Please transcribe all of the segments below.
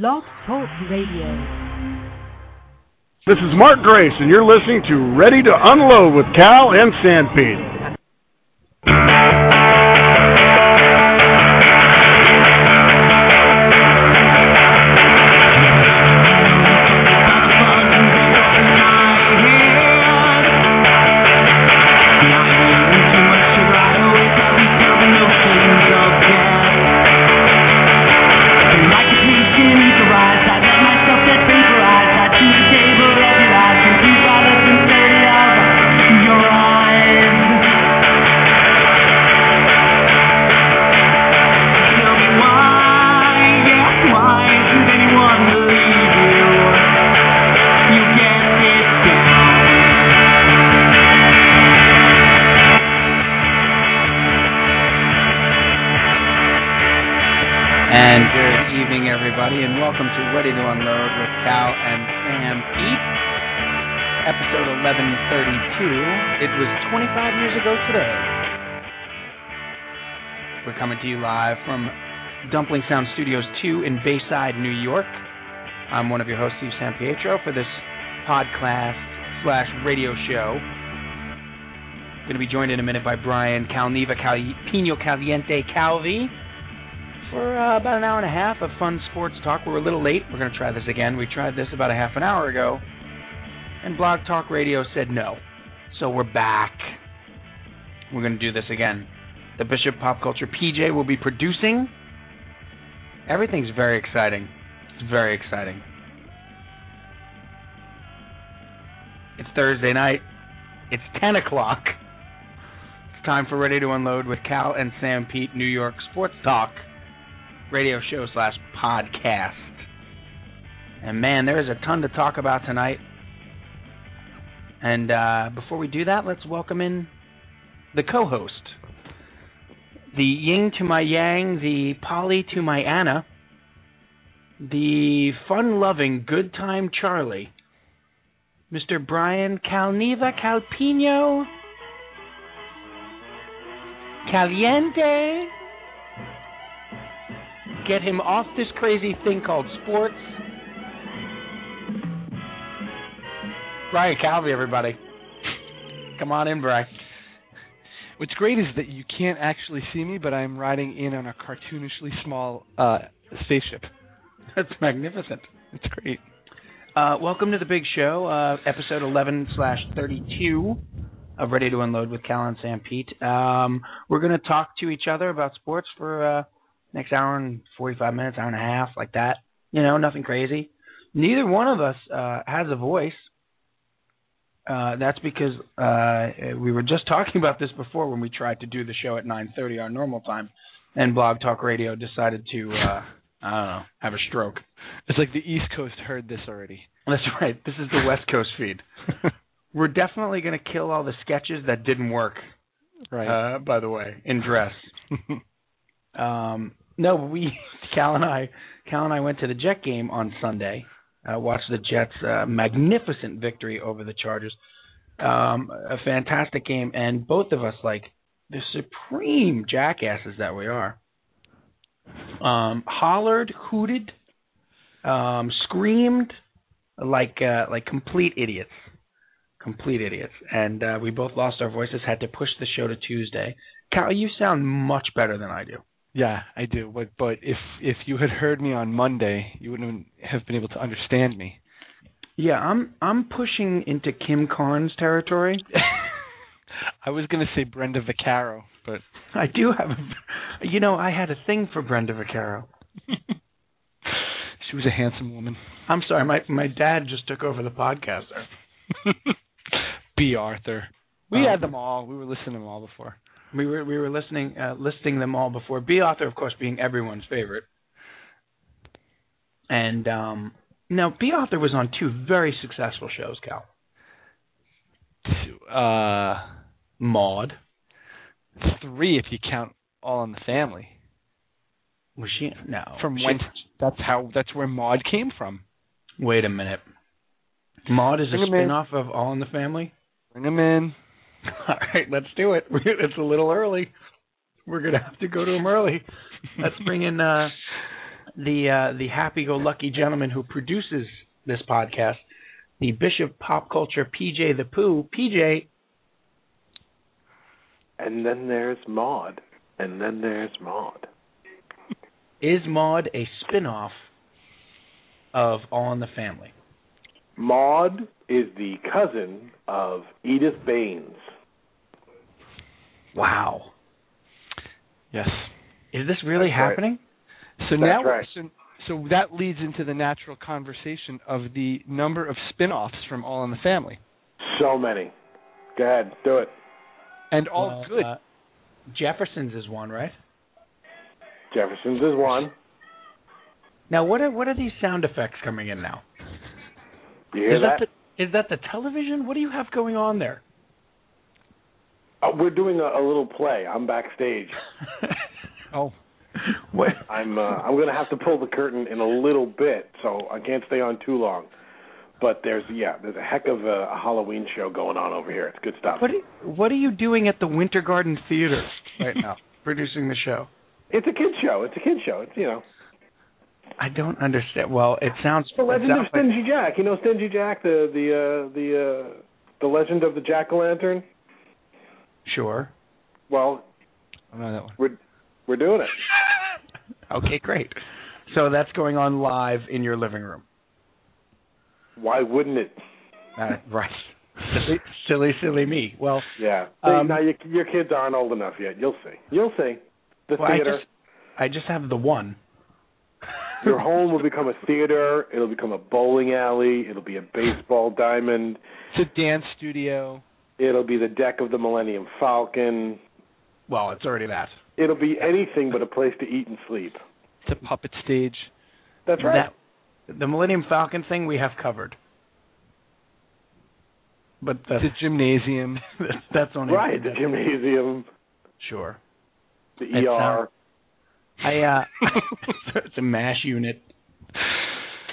Talk Radio. This is Mark Grace, and you're listening to Ready to Unload with Cal and Sanpete. Coming to you live from Dumpling Sound Studios 2 in Bayside, New York. I'm one of your hosts, Steve San Pietro, for this podcast slash radio show. Going to be joined in a minute by Brian Calneva Cal- Pino Caliente Calvi for uh, about an hour and a half of fun sports talk. We're a little late. We're going to try this again. We tried this about a half an hour ago, and Blog Talk Radio said no. So we're back. We're going to do this again. The Bishop Pop Culture PJ will be producing. Everything's very exciting. It's very exciting. It's Thursday night. It's 10 o'clock. It's time for Ready to Unload with Cal and Sanpete, New York Sports Talk radio show slash podcast. And man, there is a ton to talk about tonight. And uh, before we do that, let's welcome in the co-host, the yin to my yang, the Polly to my Anna, the fun-loving good time Charlie, Mr. Brian Calneva Calpino Caliente get him off this crazy thing called sports. Brian Calvi, everybody. Come on in, Brian. What's great is that you can't actually see me, but I'm riding in on a cartoonishly small uh, spaceship. That's magnificent. It's great. Uh, welcome to the big show, uh, episode 11 slash 32 of Ready to Unload with Cal and Sanpete. Um, we're going to talk to each other about sports for uh, next hour and 45 minutes, hour and a half, like that. You know, nothing crazy. Neither one of us uh, has a voice. Uh, that's because uh, we were just talking about this before when we tried to do the show at 9:30 our normal time, and Blog Talk Radio decided to uh, I don't know have a stroke. It's like the East Coast heard this already. That's right. This is the West Coast feed. we're definitely going to kill all the sketches that didn't work. Right. Uh, by the way, in dress. um, no, we Cal and I Cal and I went to the Jet game on Sunday. Uh, watched the Jets' uh, magnificent victory over the Chargers. Um, a fantastic game, and both of us like the supreme jackasses that we are. Um, hollered, hooted, um, screamed like uh, like complete idiots, complete idiots, and uh, we both lost our voices. Had to push the show to Tuesday. Cal, you sound much better than I do. Yeah, I do. But but if if you had heard me on Monday, you wouldn't have been able to understand me. Yeah, I'm I'm pushing into Kim Carnes territory. I was going to say Brenda Vaccaro, but I do have a, you know, I had a thing for Brenda Vaccaro. she was a handsome woman. I'm sorry, my my dad just took over the podcast. Bea Arthur. We Um, had them all. We were listening to them all before. We were we were listening uh, listing them all before. Bea Arthur, of course, being everyone's favorite. And um now Bea Arthur was on two very successful shows, Cal. Uh, Maude. three if you count All in the Family. Was she no From she- when? That's how. That's where Maude came from. Wait a minute. Maude is a Bring in. spin-off of All in the Family. Bring them in. All right, let's do it. It's a little early. We're gonna have to go to him early. Let's bring in uh the uh, the happy-go-lucky gentleman who produces this podcast, the Bishop Pop Culture PJ the Pooh. PJ, And then there's Maude. And then there's Maude. is Maude a spin-off of All in the Family? Maude is the cousin of Edith Baines. Wow. Yes. Is this really That's right. happening? So That's now, right. so, so that leads into the natural conversation of the number of spin-offs from All in the Family, So many. Go ahead, do it. and all Well, good. uh, Jefferson's is one, right? Jefferson's is one. Now, what are what are these sound effects coming in now? You hear is that? the is that the television? What do you have going on there? Uh, we're doing a, a little play. I'm backstage. oh, what? I'm uh, I'm gonna have to pull the curtain in a little bit, so I can't stay on too long. But there's yeah, there's a heck of a, a Halloween show going on over here. It's good stuff. What are, what are you doing at the Winter Garden Theater right now, producing the show? It's a kid show. It's a kid show. It's you know I don't understand. Well, it sounds. the it legend of sounds like- Stingy Jack. You know Stingy Jack, the the uh, the uh, the legend of the jack o' lantern. sure. Well, I know that one. we're we're doing it. Okay, great. So that's going on live in your living room. Why wouldn't it? Uh, right. Silly, silly, silly me. Well, Yeah. Um, now your your kids aren't old enough yet. You'll see. You'll see. The well I theater. just I just have the one. Your home will become a theater. It'll become a bowling alley. It'll be a baseball diamond. It's a dance studio. It'll be the deck of the Millennium Falcon. Well, it's already that. It'll be anything but a place to eat and sleep. It's a puppet stage. That's right. That the Millennium Falcon thing we have covered. But the, It's a gymnasium. that's only right. The gymnasium, Sure. the It ER. I uh it's a mash unit.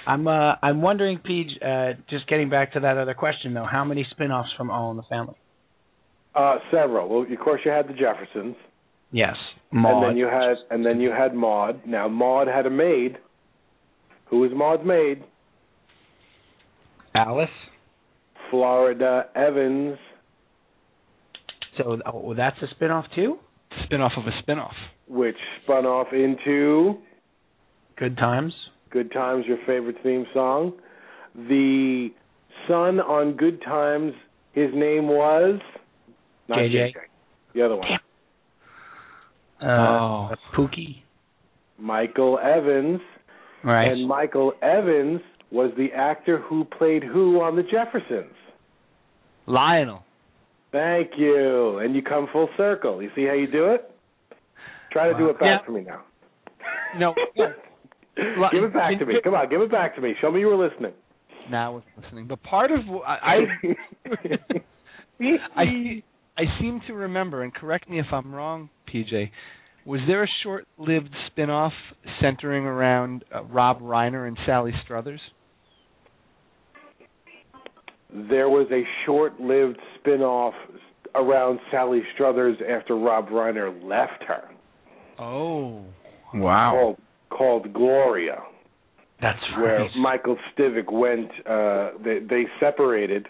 I'm uh I'm wondering, Peach, uh just getting back to that other question though, how many spin offs from All in the Family? Uh, several. Well, of course, you had the Jeffersons, Yes. Maude. and then you had, and then you had Maude. Now, Maude had a maid. Who was Maude's maid? Alice. Florida Evans. So oh, that's a spin off too? Spin-off of a spin-off. Which spun off into Good times. Good Times, your favorite theme song. The son on Good Times, his name was not JJ. The other one, Uh Oh. Pookie. Michael Evans, Right. and Michael Evans was the actor who played who on The Jeffersons. Lionel. Thank you, and you come full circle. You see how you do it? Try to do it back Yeah. for me now. No. give it back to me. Come on, give it back to me. Show me you were listening. Now I was listening. But part of I, I I I seem to remember, and correct me if I'm wrong, PJ. Was there a short-lived spin-off centering around uh, Rob Reiner and Sally Struthers? there was a short-lived spin-off around Sally Struthers after Rob Reiner left her Oh. wow. called called Gloria That's where right. Michael Stivic went uh they they separated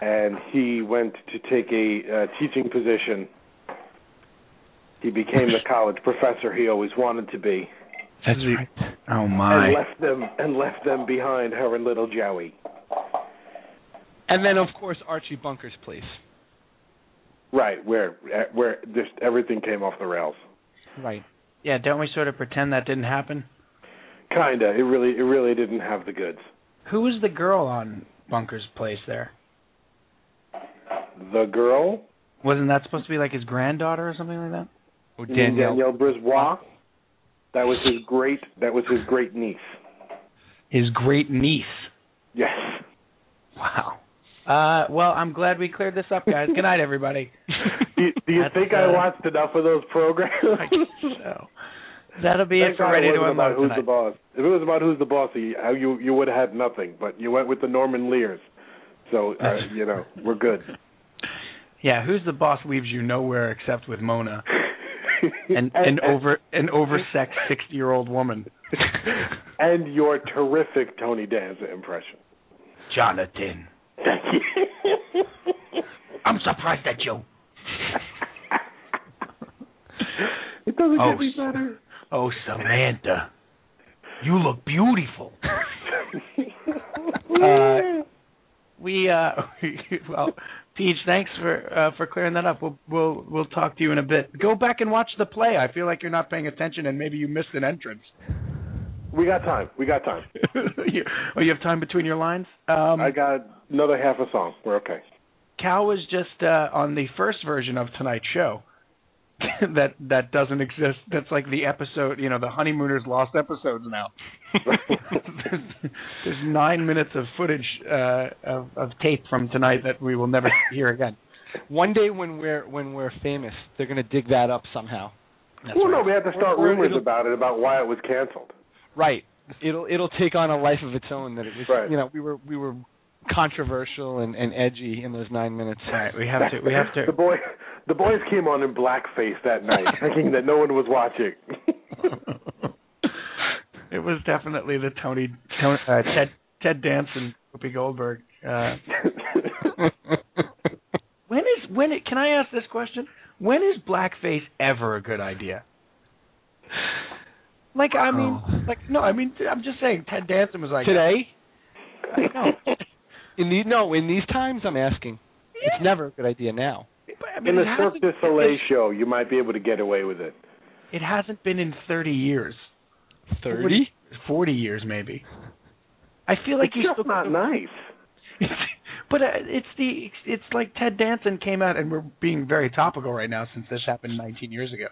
and he went to take a uh, teaching position he became the college professor he always wanted to be That's right. Oh my. and left them and left them behind her and little Joey And then, of course, Archie Bunker's place. right where where just everything came off the rails Right. Yeah, don't we sort of pretend that didn't happen? kinda it really it really didn't have the goods Who was the girl on Bunker's place there? the girl Wasn't that supposed to be like his granddaughter or something like that? Oh, You Danielle. Danielle Brisebois. That was his great. That was his great niece. His great niece. Yes. Wow. Uh, well, I'm glad we cleared this up, guys. Good night, everybody. Do you, do you think I watched enough of those programs? I guess so. That'll be Thank it for God to about Unload who's the boss. If it was about who's the boss, you you, you would have had nothing. But you went with the Norman Lears, so uh, you know we're good. Yeah, who's the boss leaves you nowhere except with Mona, an an over an oversexed sixty year old woman. and your terrific Tony Danza impression. Jonathan. Thank you. I'm surprised at you. it doesn't Oh, get me better. Oh, Samantha. You look beautiful. Uh, we uh well Peach, thanks for uh, for clearing that up. We'll we'll we'll talk to you in a bit. Go back and watch the play. I feel like you're not paying attention and maybe you missed an entrance. we got time. We got time. you, oh, you have time between your lines. Um, I got another half a song. We're okay. Cal was just uh, on the first version of tonight's show. that that doesn't exist. That's like the episode, you know, the honeymooners lost episodes now. there's, there's nine minutes of footage uh, of, of tape from tonight that we will never hear again. One day when we're when we're famous, they're going to dig that up somehow. That's well, right. no, we have to start Or- or rumors about it, about why it was canceled. Right. It'll it'll take on a life of its own. That it was. Right. You know, we were we were controversial and, and edgy in those nine minutes. All right, we have to. We have the to. boy, the boys came on in blackface that night, thinking that no one was watching. it was definitely the Tony, Tony uh, Ted Ted Danson, Whoopi Goldberg. Uh, when is when? It, can I ask this question? When is blackface ever a good idea? Like I mean, Oh. like no, I mean I'm just saying. Ted Danson was like Today, I know. in these no, in these times, I'm asking. It's never a good idea now. But, I mean, in the Cirque hasn't- du Soleil show, you might be able to get away with it. It hasn't been in 30 years. Thirty. 40 years maybe. I feel like it's you just still not nice. but uh, it's the it's like Ted Danson came out and we're being very topical right now since this happened 19 years ago.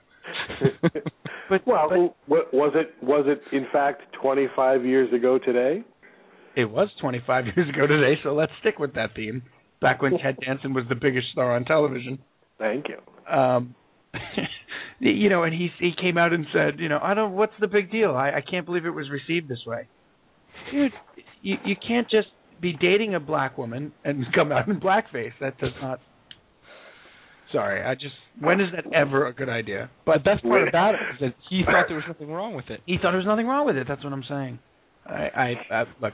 But well, but wa- was it was it in fact 25 years ago today? it was 25 years ago today, so let's stick with that theme. Back when Ted Danson was the biggest star on television. Thank you. Um you know, and he he came out and said, you know, I don't what's the big deal? I I can't believe it was received this way. Dude, you you can't just be dating a black woman and come out in blackface. That does not Sorry, I just when is that ever a good idea? But the best part about it is that he thought there was nothing wrong with it. He thought there was nothing wrong with it. That's what I'm saying. I I, I look.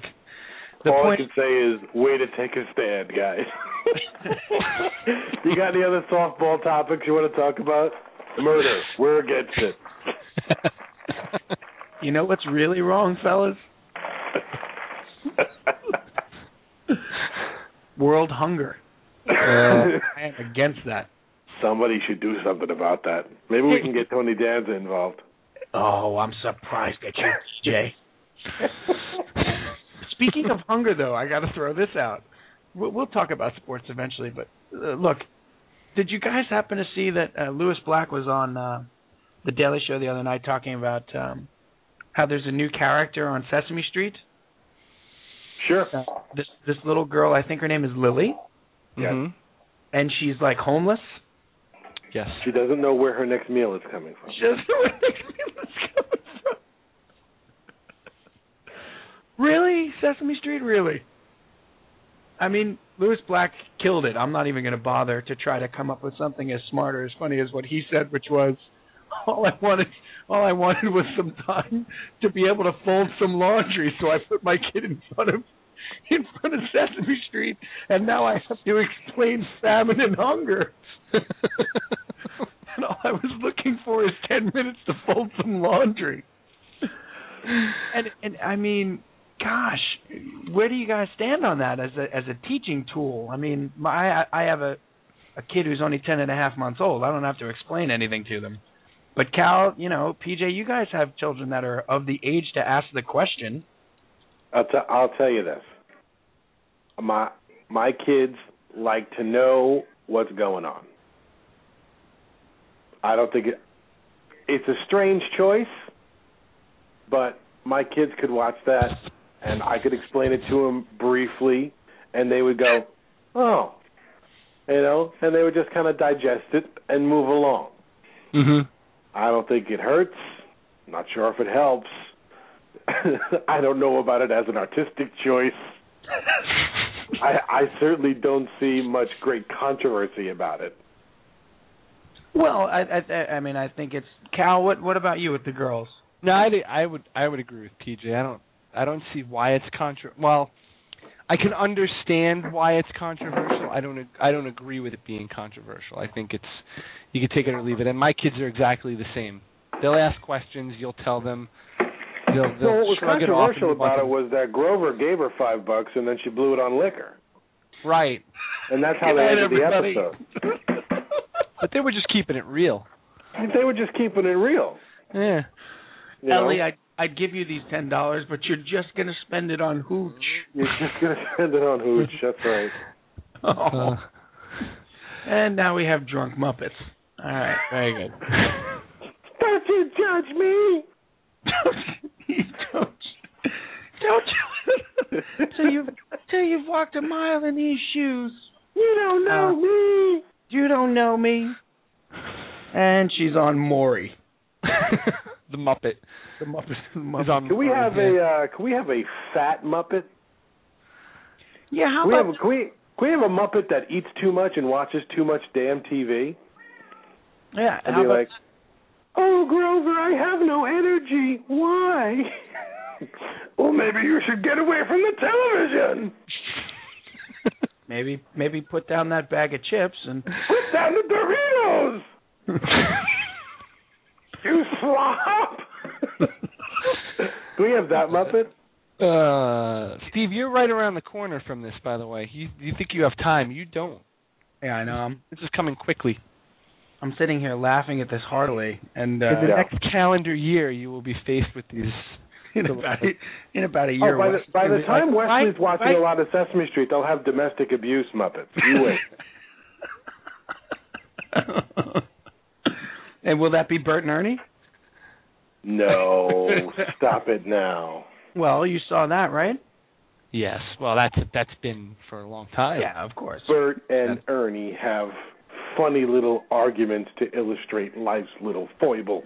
The All point I can say is, way to take a stand, guys. you got any other softball topics you want to talk about? Murder. We're against it. You know what's really wrong, fellas? World hunger. I am against that. Somebody should do something about that. Maybe we can get Tony Danza involved. Oh, I'm surprised at you, Jay. Speaking of hunger, though, I got to throw this out. We'll, we'll talk about sports eventually, but uh, look, did you guys happen to see that uh, Lewis Black was on uh, the Daily Show the other night talking about um, how there's a new character on Sesame Street? Sure. Uh, this this little girl, I think her name is Lily, Yes. Mhm. and she's like homeless. Yes. She doesn't know where her next meal is coming from. She doesn't know where next meal is coming from. Really, Sesame Street? Really? I mean, Lewis Black killed it. I'm not even going to bother to try to come up with something as smart or as funny as what he said, which was, all I wanted, all I wanted was some time to be able to fold some laundry. So I put my kid in front of, in front of Sesame Street, and now I have to explain famine and hunger. and all I was looking for is ten minutes to fold some laundry. And and I mean, gosh, where do you guys stand on that as a as a teaching tool? I mean, my I have a a kid who's only ten and a half months old. I don't have to explain anything to them. But Cal, you know, PJ, you guys have children that are of the age to ask the question. I'll, t- I'll tell you this. My my kids like to know what's going on. I don't think it. It's a strange choice, but my kids could watch that, and I could explain it to them briefly, and they would go, "Oh," you know, and they would just kind of digest it and move along. Mhm. I don't think it hurts. Not sure if it helps. I don't know about it as an artistic choice. I, I certainly don't see much great controversy about it. Well, I, I I mean, I think it's Cal. What what about you with the girls? No, I, I would I would agree with PJ. I don't I don't see why it's contra. Well, I can understand why it's controversial. I don't I don't agree with it being controversial. I think it's you can take it or leave it. And my kids are exactly the same. They'll ask questions. You'll tell them. They'll, they'll well, what was shrug it controversial about it was that Grover gave her five bucks and then she blew it on liquor, right. and that's how they night, ended the episode. But they were just keeping it real. They were just keeping it real. Yeah. You know? Ellie, I'd, I'd give you these ten dollars, but you're just gonna spend it on hooch. You're just gonna spend it on hooch. That's right. Uh, and now we have drunk Muppets. All right, very good. Don't you judge me. don't, don't you? till you till you've walked a mile in these shoes. You don't know Uh, me. You don't know me. And she's on Maury. the Muppet. The Muppet. The Muppet. on Can we have yeah. a uh, can we have a fat Muppet? Yeah, how Can we have about a, can we can we have a Muppet that eats too much and watches too much damn TV? yeah? And be about like, oh Grover, I have no energy. Why? well, maybe you should get away from the television. maybe maybe put down that bag of chips and Put down the Doritos. You slop. Can we have that Muppet? Uh, Steve, you're right around the corner from this, by the way. You you think you have time? You don't. yeah, I know. I'm This is coming quickly. I'm sitting here laughing at this heartily, and uh, In the Yeah. next calendar year, you will be faced with these. in about in about a year. Oh, by the, by the like, time Wesley's right- watching right- a lot of Sesame Street, they'll have domestic abuse Muppets. You wait. and will that be Bert and Ernie? No, stop it now. Well, you saw that, right? Yes. Well, that's that's been for a long time. Yeah, of course. Bert and Ernie have funny little arguments to illustrate life's little foibles.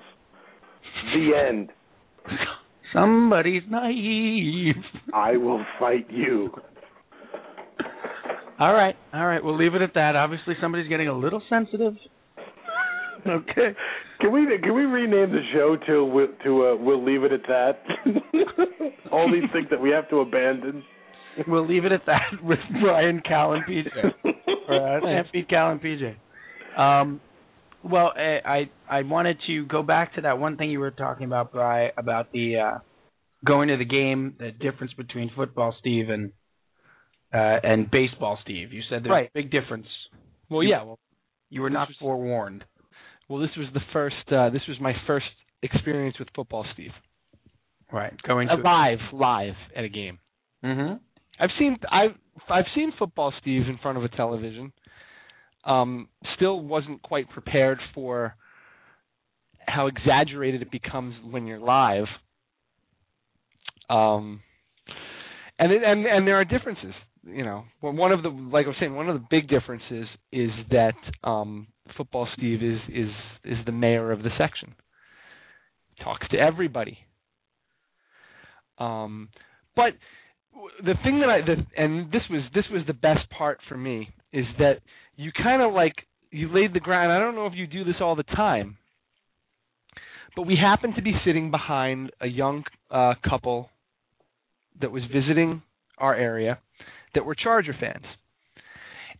The end. Somebody's naive. I will fight you. All right, all right. We'll leave it at that. Obviously, somebody's getting a little sensitive. Okay. Can we can we rename the show to we'll- to uh, we'll leave it at that? All these things that we have to abandon. We'll leave it at that with Brian, Cal, and PJ. Or, uh, Stampede, Cal, and PJ. Um, well, I, I I wanted to go back to that one thing you were talking about, Bri, about the uh, going to the game, the difference between football, Steve, and uh, and baseball, Steve. You said there's Right. a big difference. Well, yeah. Well, You were not forewarned. Well, this was the first. Uh, this was my first experience with football, Steve. Right. Going Uh, to. live, live at a game. Mm-hmm. I've seen I've I've seen football, Steve, in front of a television. Um, still wasn't quite prepared for how exaggerated it becomes when you're live. Um, and it, and and there are differences. You know, one of the like I was saying, one of the big differences is that um, football Steve is is is the mayor of the section. Talks to everybody. Um, but the thing that I the, and this was this was the best part for me is that you kind of like you laid the ground. I don't know if you do this all the time, but we happened to be sitting behind a young uh, couple that was visiting our area that were Charger fans.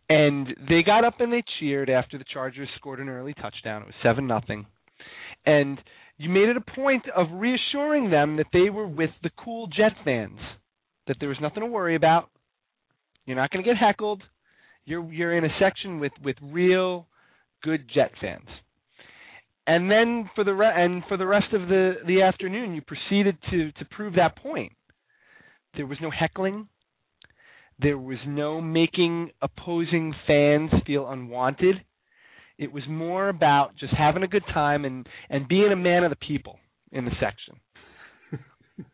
And they got up and they cheered after the Chargers scored an early touchdown. It was seven nothing. And you made it a point of reassuring them that they were with the cool Jet fans, that there was nothing to worry about. You're not going to get heckled. You're you're in a section with with real good Jet fans. And then for the re- and for the rest of the the afternoon, you proceeded to to prove that point. There was no heckling. There was no making opposing fans feel unwanted. It was more about just having a good time and and being a man of the people in the section.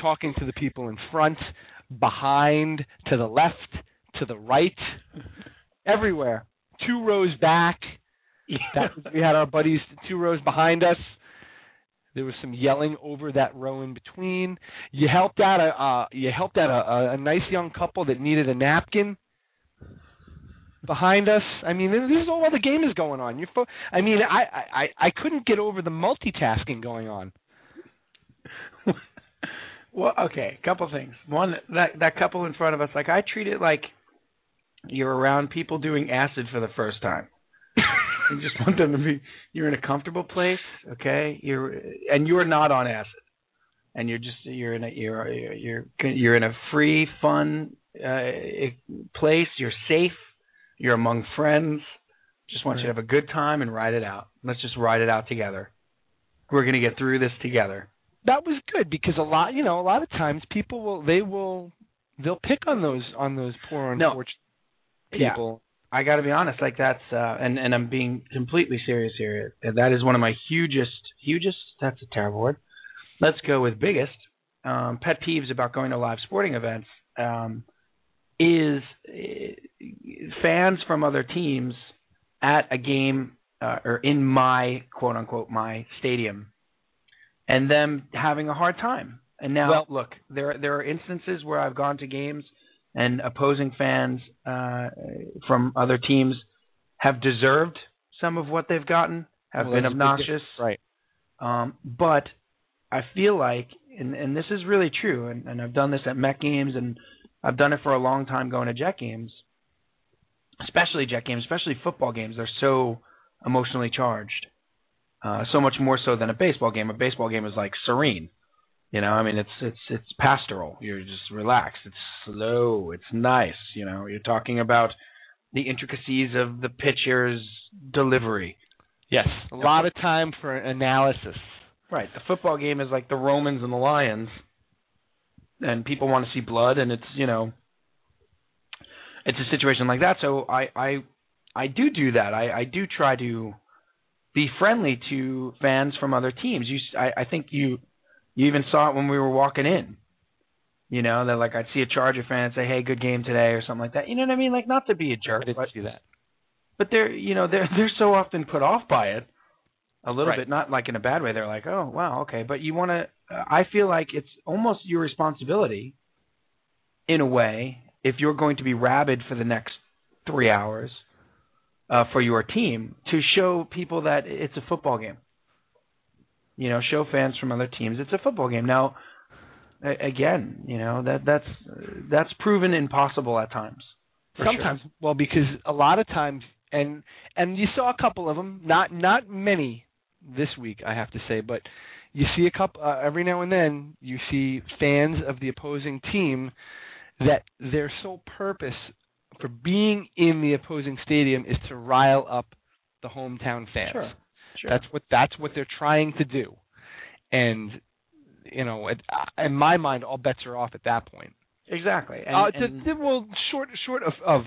Talking to the people in front, behind, to the left, to the right, everywhere. Two rows back. That we had our buddies two rows behind us. There was some yelling over that row in between. You helped out a uh, you helped out a, a, nice young couple that needed a napkin behind us. I mean, this is all while the game is going on. You, fo- I mean, I, I I couldn't get over the multitasking going on. Well, okay, couple things. One, that that couple in front of us, like I treat it like you're around people doing acid for the first time. you just want them to be. You're in a comfortable place, okay? You're and you're not on acid, and you're just you're in a you're you're you're in a free, fun uh, place. You're safe. You're among friends. Just want you to have a good time and ride it out. Let's just ride it out together. We're gonna get through this together. that was good because a lot you know a lot of times people will they will they'll pick on those on those poor No. unfortunate Yeah. I got to be honest, like that's uh and and I'm being completely serious here. That is one of my hugest hugest that's a terrible word. Let's go with biggest um pet peeves about going to live sporting events um is uh, fans from other teams at a game uh, or in my quote unquote my stadium and them having a hard time. And now Well- look, there there are instances where I've gone to games and opposing fans uh, from other teams have deserved some of what they've gotten, have Well, been there's a big obnoxious. right Um, but I feel like, and, and this is really true, and, and I've done this at Met games, and I've done it for a long time going to Jet games, especially Jet games, especially football games. They're so emotionally charged, uh, so much more so than a baseball game. A baseball game is like serene. You know, I mean, it's it's it's pastoral. You're just relaxed. It's slow. It's nice. You know, you're talking about the intricacies of the pitcher's delivery. yes a lot of time for analysis Right. The football game is like the Romans and the Lions, and people want to see blood, and it's you know, it's a situation like that. So I I I do do that. I I do try to be friendly to fans from other teams. You s- I I think you you even saw it when we were walking in. You know, that like I'd see a Charger fan and say, "Hey, good game today" or something like that. You know what I mean? Like not to be a jerk, I didn't but see that but they're you know they're they're so often put off by it a little Right. bit not like in a bad way they're like oh wow okay but you want to i feel like it's almost your responsibility in a way if you're going to be rabid for the next 3 hours uh for your team to show people that it's a football game you know show fans from other teams it's a football game now again you know that that's that's proven impossible at times for sure. sometimes well because a lot of times and and you saw a couple of them not not many this week i have to say but you see a couple uh, every now and then you see fans of the opposing team that their sole purpose for being in the opposing stadium is to rile up the hometown fans Sure. Sure. that's what that's what they're trying to do and you know it, in my mind all bets are off at that point Exactly. And, uh, and- to- well, short short of, of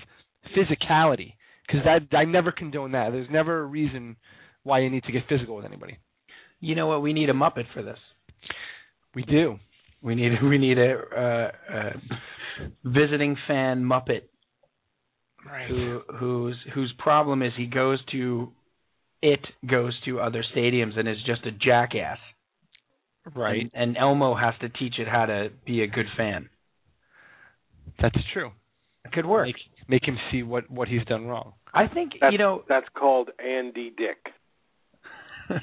physicality, because that I never condone that. There's never a reason why you need to get physical with anybody. you know what? We need a Muppet for this. We do. We need we need a, uh, a visiting fan Muppet Right. who whose whose problem is he goes to it goes to other stadiums and is just a jackass. Right. And, and Elmo has to teach it how to be a good fan. That's true. It could work. Make make him see what what he's done wrong. I think That's, you know. that's called Andy Dick.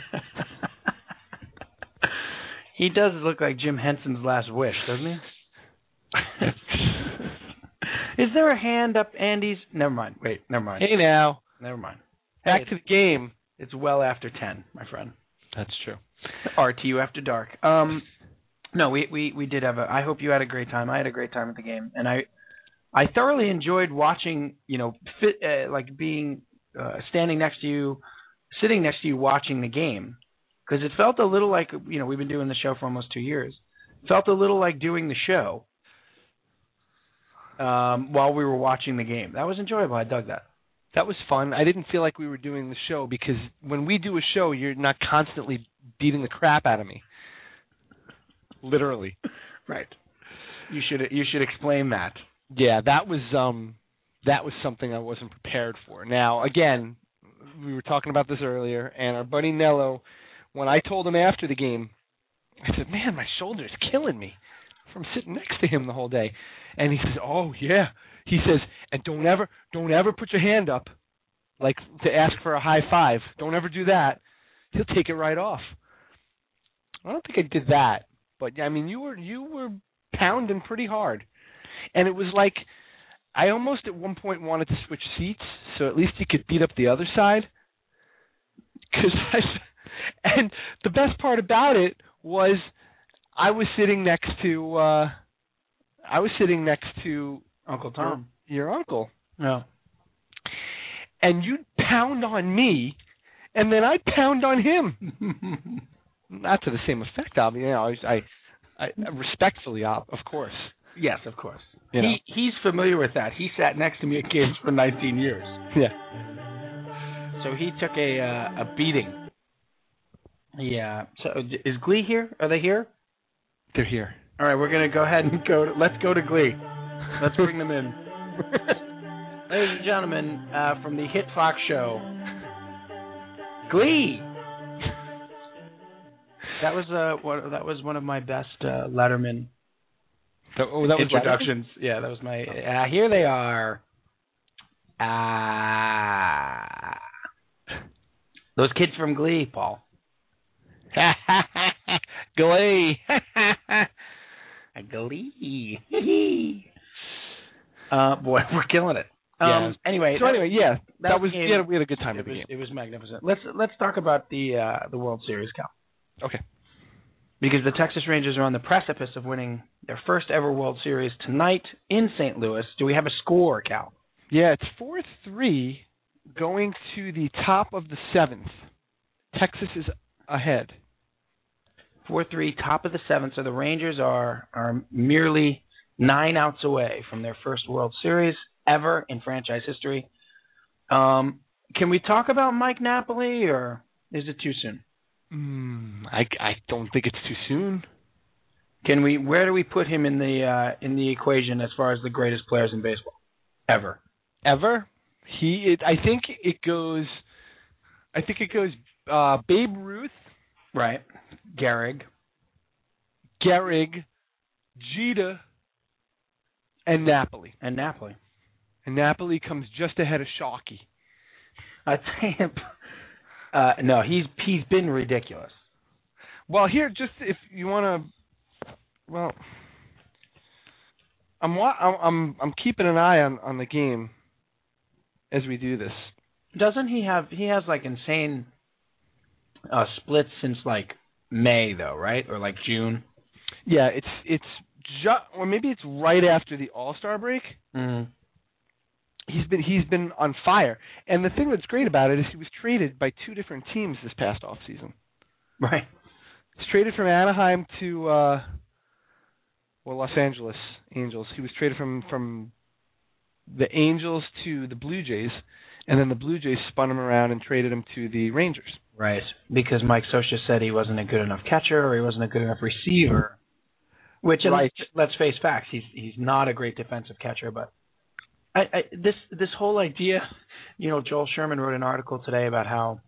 he does look like Jim Henson's last wish, doesn't he? Is there a hand up Andy's? Never mind. Wait, never mind. hey now, Never mind. back Hey, to the game. It's well after ten, my friend. That's true. RTU after dark. Um, no, we we we did have a. I hope you had a great time. I had a great time at the game, and I I thoroughly enjoyed watching. You know, fit, uh, like being uh, standing next to you, sitting next to you, watching the game, because it felt a little like you know we've been doing the show for almost two years. It felt a little like doing the show um, while we were watching the game. That was enjoyable. I dug that. That was fun. I didn't feel like we were doing the show because when we do a show, you're not constantly beating the crap out of me. Literally. Right. You should you should explain that. Yeah, that was um that was something I wasn't prepared for. Now, again, we were talking about this earlier, and our buddy Nello, when I told him after the game, I said, "Man, my shoulder is killing me from sitting next to him the whole day." And he says, "Oh yeah." He says, "And don't ever, don't ever put your hand up, like to ask for a high five. Don't ever do that. He'll take it right off." I don't think I did that. but I mean, you were you were pounding pretty hard, and it was like I almost at one point wanted to switch seats so at least you could beat up the other side. Cause I, and the best part about it was I was sitting next to uh I was sitting next to Uncle Tom. your, your uncle, No. and you'd pound on me, and then I'd pound on him. Not to the same effect, obviously. You know, I, I, I respectfully, of of course. yes, of course. You know. He he's familiar with that. He sat next to me at games for 19 years. Yeah. So he took a uh, a beating. Yeah. So uh, is Glee here? Are they here? They're here. All right, we're gonna go ahead and go. To, let's go to Glee. Let's bring them in. Ladies and gentlemen, uh, from the hit Fox show, Glee. That was uh, what, that was one of my best uh, Letterman oh, that was introductions. Yeah, that was my. Uh, here they are. Ah, those kids from Glee, Paul. Glee. Glee. Uh, boy, we're killing it. Um, Yeah. Anyway, so anyway, yeah, that, that was game- yeah, we had a good time it was, it was magnificent. Let's let's talk about the uh, the World Series, Cal. Okay. Because the Texas Rangers are on the precipice of winning their first ever World Series tonight in St. Louis. Do we have a score, Cal? Yeah, it's four three going to the top of the seventh. Texas is ahead. Four three, top of the seventh. So the Rangers are are merely nine outs away from their first World Series ever in franchise history. Um, can we talk about Mike Napoli, or is it too soon? Mm, I I don't think it's too soon. Can we? Where do we put him in the uh, in the equation as far as the greatest players in baseball ever? Ever? He it, I think it goes I think it goes uh Babe Ruth, Right. Gehrig. Gehrig, Jeter, and Napoli. and Napoli. And Napoli comes just ahead of Shockey. I think. Uh, no, he's he's been ridiculous. Well, here, just if you want to, well, I'm wa- I'm I'm I'm keeping an eye on on the game as we do this. Doesn't he have? He has like insane uh, splits since like May though, right? Or like June. Yeah, it's it's just or maybe it's right after the All Star break. Mm. He's been he's been on fire, and the thing that's great about it is he was traded by two different teams this past off season. Right. He's traded from Anaheim to uh well Los Angeles Angels. He was traded from from the Angels to the Blue Jays, and then the Blue Jays spun him around and traded him to the Rangers. Right. Because Mike Scioscia said he wasn't a good enough catcher or he wasn't a good enough receiver. Which Right. let's, face facts. He's he's not a great defensive catcher, but I, I this this whole idea, you know, Joel Sherman wrote an article today about how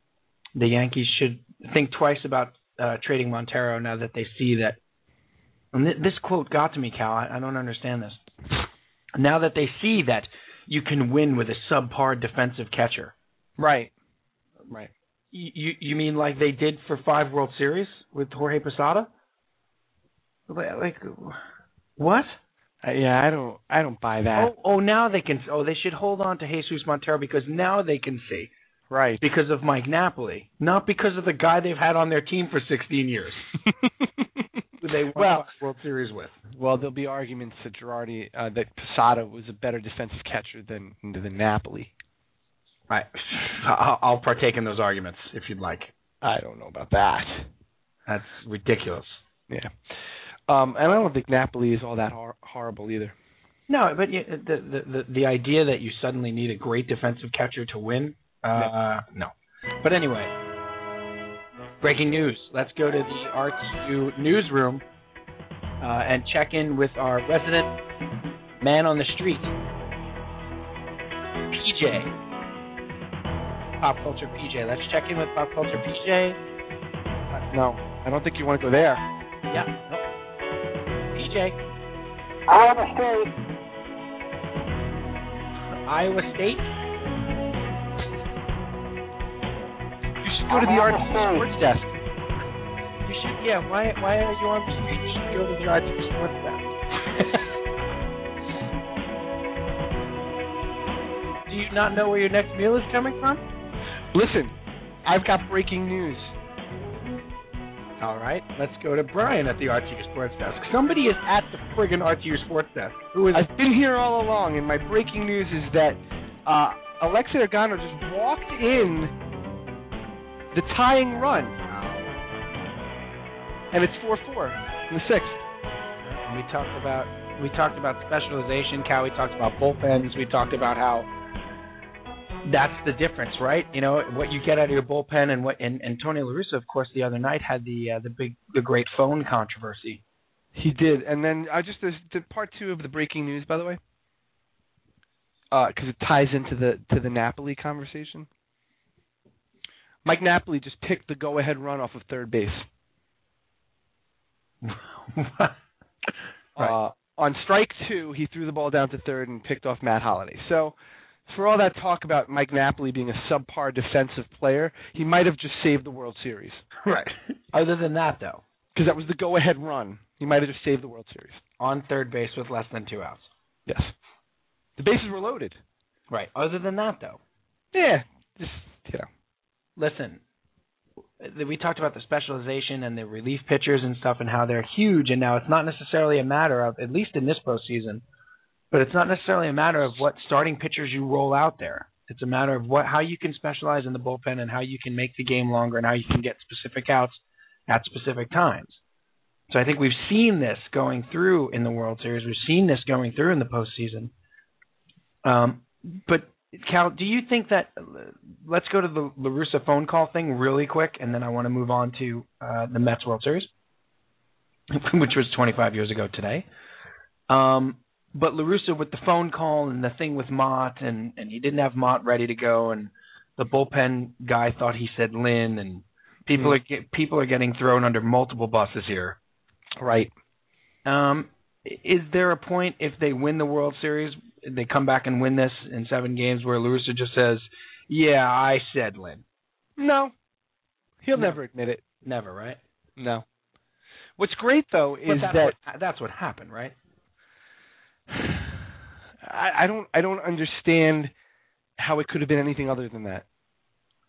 the Yankees should think twice about uh, trading Montero now that they see that. And th- this quote got to me, Cal. I, I don't understand this. Now that they see that you can win with a subpar defensive catcher, Right. Right. you you mean like they did for five World Series with Jorge Posada? Like, what? Uh, yeah, I don't I don't buy that. Oh, oh, now they can. Oh, they should hold on to Jesus Montero because now they can see Right. because of Mike Napoli, not because of the guy they've had on their team for 16 years. Who they won Well- World Series with. well, there'll be arguments that Girardi uh, that Posada was a better defensive catcher than than Napoli. I, I'll I'll partake in those arguments if you'd like. I don't know about that. That's ridiculous. Yeah. Um, and I don't think Napoli is all that hor- horrible either. No, but you, the, the the the idea that you suddenly need a great defensive catcher to win, uh, no. But anyway, breaking news. Let's go to the Arts newsroom uh, and check in with our resident man on the street, PJ. Pop culture PJ. Let's check in with pop culture PJ. No, I don't think you want to go there. Yeah. Nope. PJ. Iowa State. Iowa State. You should go to the I'm Arts on the phone. sports desk. You should Yeah, why why are you on Studio to the Arctic Sports Desk? Do you not know where your next meal is coming from? Listen, I've got breaking news. All right, let's go to Brian at the Archie Sports Desk. Somebody is at the friggin' Archie Sports Desk. Who is? I've been here all along, and my breaking news is that uh, Alexi Ogando just walked in the tying run, and it's four four in the sixth. And we talked about we talked about specialization. Cal, we talked about bullpens. We talked about how that's the difference, right? You know what you get out of your bullpen, and what and, and Tony La Russa, of course, the other night had the uh, the big the great phone controversy. He did, and then I just the, the part two of the breaking news, by the way, because it ties into the to the Napoli conversation. Mike Napoli just picked the go-ahead run off of third base. Uh, on strike two, he threw the ball down to third and picked off Matt Holliday. So, for all that talk about Mike Napoli being a subpar defensive player, he might have just saved the World Series. Right. Other than that, though, Because that was the go-ahead run. He might have just saved the World Series. on third base with less than two outs. Yes. The bases were loaded. Right. Other than that, though, Yeah. Just you know. listen, we talked about the specialization and the relief pitchers and stuff and how they're huge. And now it's not necessarily a matter of, at least in this postseason, but it's not necessarily a matter of what starting pitchers you roll out there. It's a matter of what how you can specialize in the bullpen and how you can make the game longer and how you can get specific outs at specific times. So I think we've seen this going through in the World Series. We've seen this going through in the postseason. Um, but Cal, do you think that? Let's go to the La Russa phone call thing really quick, and then I want to move on to uh, the Mets World Series, which was 25 years ago today. Um, but La Russa with the phone call and the thing with Motte, and and he didn't have Motte ready to go, and the bullpen guy thought he said Lynn, and people are get, people are getting thrown under multiple buses here. Right. Um, is there a point if they win the World Series, they come back and win this in seven games, where La Russa just says, "Yeah, I said Lynn." No. He'll No. never admit it. Never, right? No. What's great though is that's that what, that's what happened, right? I, I don't I don't understand how it could have been anything other than that.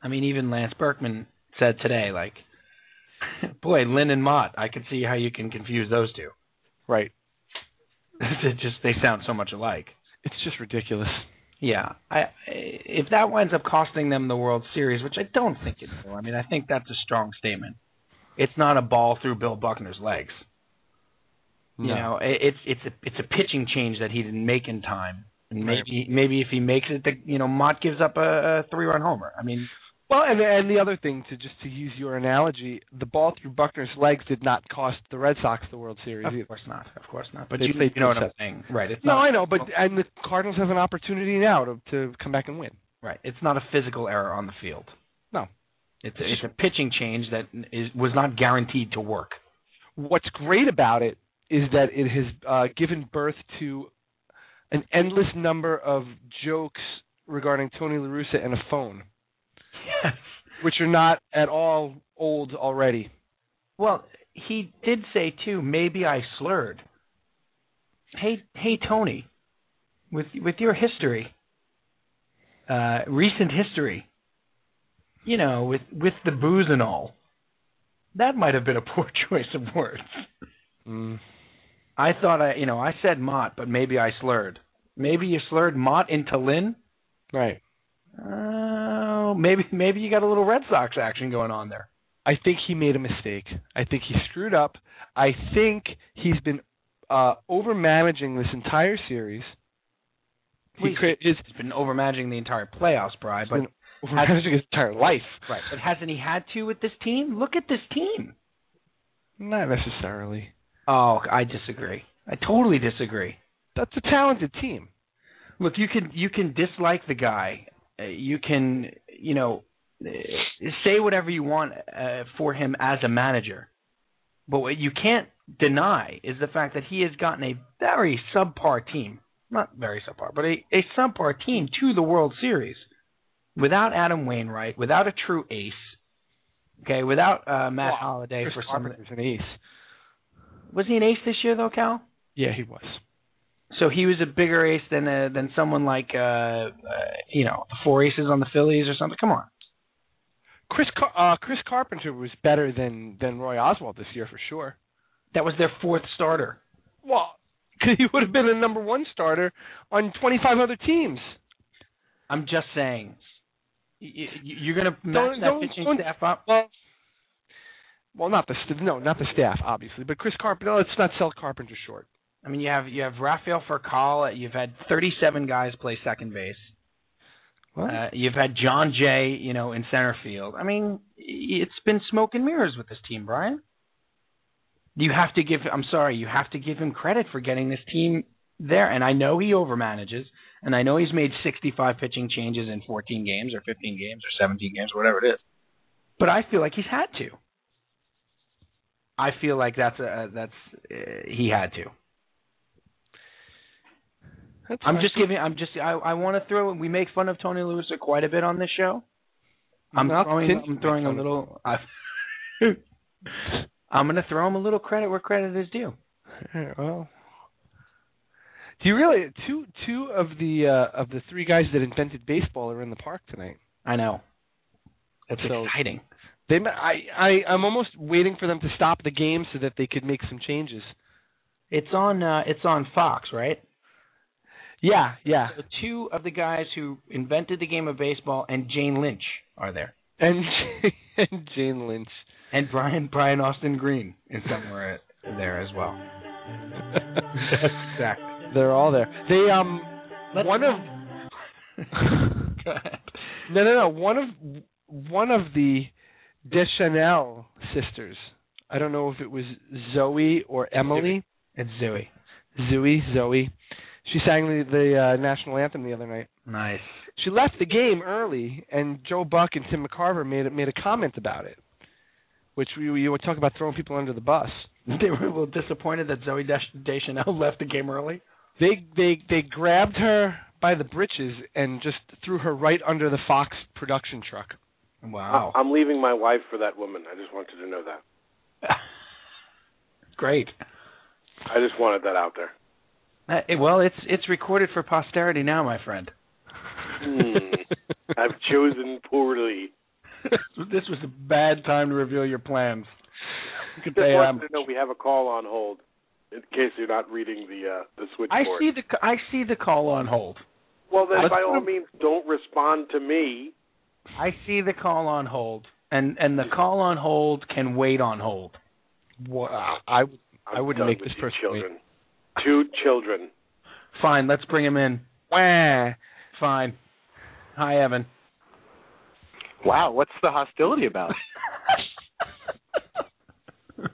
I mean, even Lance Berkman said today, like, "Boy, Lynn and Motte, I can see how you can confuse those two. Right. it just they sound so much alike." It's just ridiculous. Yeah, I if that winds up costing them the World Series, which I don't think it will. I mean, I think that's a strong statement. It's not a ball through Bill Buckner's legs. You No. know, it, it's it's a it's a pitching change that he didn't make in time, and Right. maybe maybe if he makes it, the, you know, Motte gives up a, a three run homer. I mean, Well, and and the other thing to just to use your analogy, the ball through Buckner's legs did not cost the Red Sox the World Series of either. course not, of course not. But They you, you know what I'm saying, right? It's No, not, I know, but and the Cardinals have an opportunity now to to come back and win. right. It's not a physical error on the field. No. It's a, it's a pitching change that is was not guaranteed to work. What's great about it is that it has uh, given birth to an endless number of jokes regarding Tony La Russa and a phone, Yes. which are not at all old already. Well, he did say too. Maybe I slurred. Hey, hey, Tony, with with your history, uh, recent history, you know, with with the booze and all, that might have been a poor choice of words. Mm. I thought I, you know, I said Motte, but maybe I slurred. Maybe you slurred Motte into Lynn. Right. Oh, maybe maybe you got a little Red Sox action going on there. I think he made a mistake. I think he screwed up. I think he's been uh over managing this entire series. He Well, cre- his He's been overmanaging the entire playoffs, Bry, but over managing his entire life. Right, but hasn't he had to with this team? Look at this team. Not necessarily. Oh, I disagree. I totally disagree. That's a talented team. Look, you can you can dislike the guy. Uh, you can you know uh, say whatever you want uh, for him as a manager, but what you can't deny is the fact that he has gotten a very subpar team, not very subpar, but a, a subpar team to the World Series without Adam Wainwright, without a true ace, Okay, without uh, Matt Well, Holliday for some. An ace. Was he an ace this year though, Cal? Yeah, he was. So he was a bigger ace than uh, than someone like uh, uh you know the four aces on the Phillies or something. Come on. Chris Car- uh, Chris Carpenter was better than than Roy Oswalt this year for sure. That was their fourth starter. Well, 'cause he would have been a number one starter on 25 other teams. I'm just saying. You're going to match Don't- that don't- pitching don't- staff up. Well, well, not the st- no, not the staff, obviously, but Chris Carpenter. Let's not sell Carpenter short. I mean, you have you have Rafael Furcal. You've had 37 guys play second base. What? Uh, you've had Jon Jay, you know, in center field. I mean, it's been smoke and mirrors with this team, Brian. You have to give. I'm sorry, you have to give him credit for getting this team there. And I know he overmanages, and I know he's made 65 pitching changes in 14 games, or 15 games, or 17 games, whatever it is. But I feel like he's had to. I feel like that's a that's uh, he had to. That's I'm fine. just giving. I'm just. I. I want to throw. We make fun of Tony Lewis quite a bit on this show. I'm throwing. I'm throwing a little. I, I'm going to throw him a little credit where credit is due. Well, do you really two two of the uh, of the three guys that invented baseball are in the park tonight? I know. It's So- exciting. They, I, I, I'm almost waiting for them to stop the game so that they could make some changes. It's on. Uh, it's on Fox, right? Yeah, yeah, So two of the guys who invented the game of baseball and Jane Lynch are there, and and Jane Lynch. and Brian Brian Austin Green is somewhere there as well. exactly. They're all there. They um Let's- one of Go ahead. no no no one of one of the Deschanel sisters. I don't know if it was Zoe or Emily. It's Zoe. Zoe, Zoe. She sang the, the uh, national anthem the other night. Nice. She left the game early, and Joe Buck and Tim McCarver made a, made a comment about it, which we you would talk about throwing people under the bus. They were a little disappointed that Zoe Desch- Deschanel left the game early. They they they grabbed her by the britches and just threw her right under the Fox production truck. Wow. I'm leaving my wife for that woman. I just wanted to know that. Great. I just wanted that out there. Uh, it- well, it's it's recorded for posterity now, my friend. Hmm. I've chosen poorly. this was a bad time to reveal your plans. You could Just say, wanted um, to know we have a call on hold in case you're not reading the uh, the switchboard. I see the I see the call on hold. Well, then Let's by all means, don't respond to me. I see the call on hold, and and the call on hold can wait on hold. Wow, I would I'm wouldn't make this you person wait. children. Two children. Fine, let's bring him in. Wah. Fine. Hi, Evan. Wow, what's the hostility about?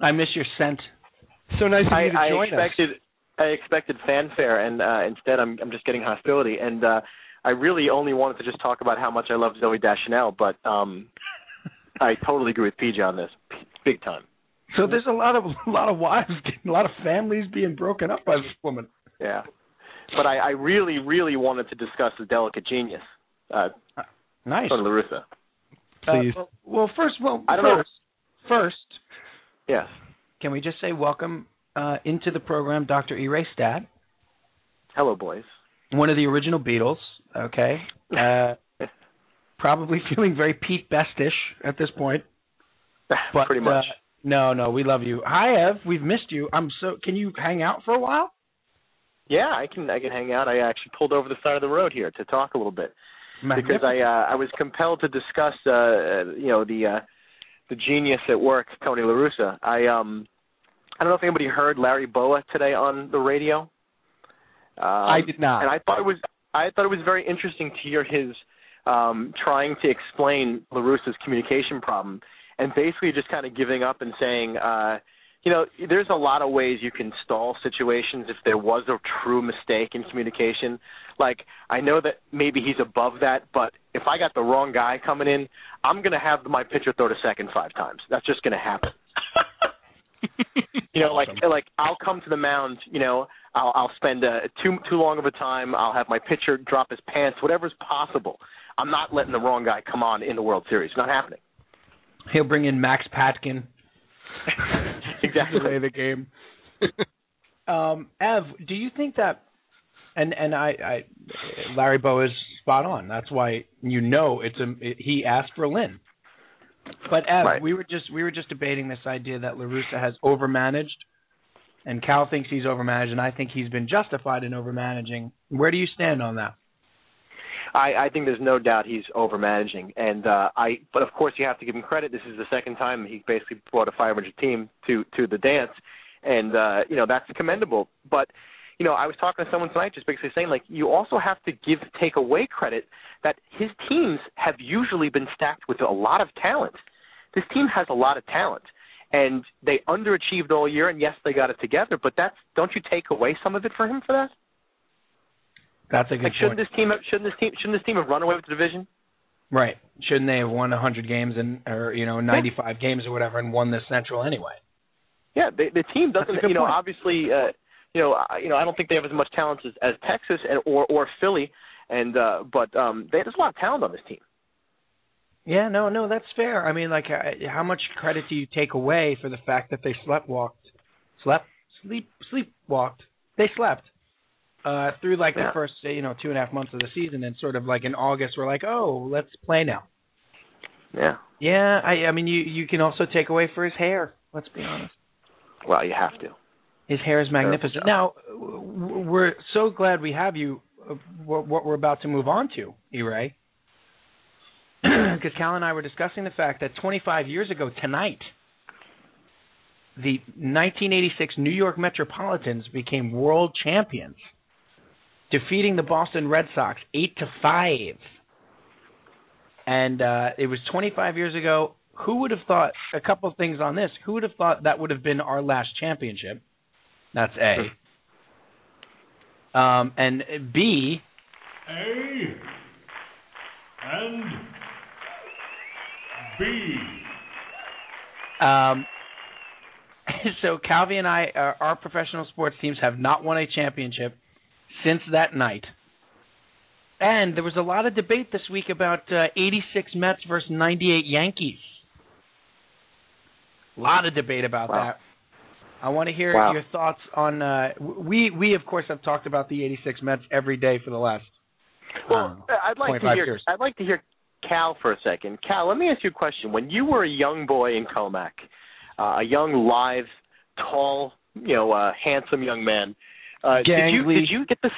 I miss your scent. So nice of you to I join expected I expected fanfare, and uh, instead I'm I'm just getting hostility. And uh, I really only wanted to just talk about how much I love Zoe Deschanel, but um, I totally agree with PJ on this, P- big time. So there's a lot of a lot of wives, getting, a lot of families being broken up by this woman. Yeah, but I, I really really wanted to discuss the delicate genius, uh, Nice. Tony La Russa. us. Please. Uh, well, well, first, well, I don't know. first, first, Yes. can we just say welcome uh, into the program, Dr. E. Ray Stad, Hello, boys. One of the original Beatles. Okay. Uh, probably feeling very Pete Bestish at this point. But, Pretty much. Uh, no, no, we love you. Hi, Ev. We've missed you. I'm so. Can you hang out for a while? yeah, I can I can hang out. I actually pulled over the side of the road here to talk a little bit. because I uh, I was compelled to discuss uh, you know the uh, the genius at work, Tony La Russa. I um I don't know if anybody heard Larry Bowa today on the radio. Um, I did not. and I thought it was I thought it was very interesting to hear his um, trying to explain La Russa's communication problem, and basically just kind of giving up and saying. Uh, you know, there's a lot of ways you can stall situations if there was a true mistake in communication. Like, I know that maybe he's above that, but if I got the wrong guy coming in, I'm going to have my pitcher throw to second five times. That's just going to happen. you know, like like I'll come to the mound. You know, I'll I'll spend uh, too too long of a time. I'll have my pitcher drop his pants. Whatever's possible. I'm not letting the wrong guy come on in the World Series. It's not happening. He'll bring in Max Patkin. exactly. Play the game. um, Ev, do you think that? And and I, I Larry Bowa is spot on. That's why you know it's a. It, he asked for Lynn. But Ev, Right. we were just we were just debating this idea that La Russa has overmanaged, and Cal thinks he's overmanaged, and I think he's been justified in overmanaging. Where do you stand on that? I, I think there's no doubt he's overmanaging, and uh, I. But of course, you have to give him credit. This is the second time he basically brought a 500 team to to the dance, and uh, you know that's commendable. But you know, I was talking to someone tonight, just basically saying like you also have to give take away credit that his teams have usually been stacked with a lot of talent. This team has a lot of talent, and they underachieved all year. And yes, they got it together, but that's don't you take away some of it for him for that? That's a good Like shouldn't point. this team shouldn't this team shouldn't this team have run away with the division? Right? Shouldn't they have won a 100 games and or you know 95 games or whatever and won the Central anyway? Yeah, the, the team doesn't. You know, point. obviously, uh, you know, I, you know, I don't think they have as much talent as, as Texas and or or Philly, and uh, but um, they, there's a lot of talent on this team. Yeah, no, no, that's fair. I mean, like, uh, how much credit do you take away for the fact that they slept walked, slept, sleep, sleepwalked? They slept uh through like the first, you know, two and a half months of the season, and sort of like in August, we're like, oh, let's play now. Yeah. Yeah, I, I mean, you you can also take away for his hair. Let's be honest. Well, you have to. His hair is magnificent. Now, we're so glad we have you. uh, What what we're about to move on to, E-Ray. Because Cal and I were discussing the fact that 25 years ago tonight, the 1986 New York Metropolitans became world champions, defeating the Boston Red Sox eight to five. And uh, it was 25 years ago. Who would have thought? A couple of things on this. Who would have thought that would have been our last championship? That's A. Um, and B, A and B. um, so Calvi and I, our, our professional sports teams have not won a championship since that night. And there was a lot of debate this week about uh, 86 Mets versus 98 Yankees. A lot of debate about Wow. that. I want to hear Wow. your thoughts on. Uh, we we of course have talked about the '86 Mets every day for the last. Well, um, I'd like to hear. years. I'd like to hear Cal for a second. Cal, let me ask you a question. When you were a young boy in Commack, uh, a young, live, tall, you know, uh, handsome young man, uh, did you did you get the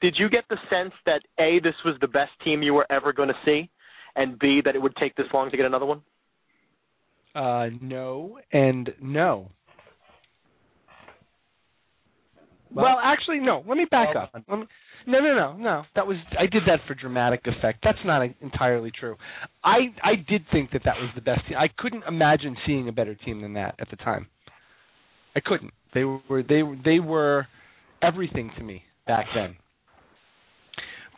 did you get the sense that a this was the best team you were ever going to see, and b that it would take this long to get another one? Uh, no and no. Well, actually, no. Let me back Well up. Let me, no, no, no, no. That was I did that for dramatic effect. That's not entirely true. I I did think that that was the best team. I couldn't imagine seeing a better team than that at the time. I couldn't. They were they they were everything to me back then.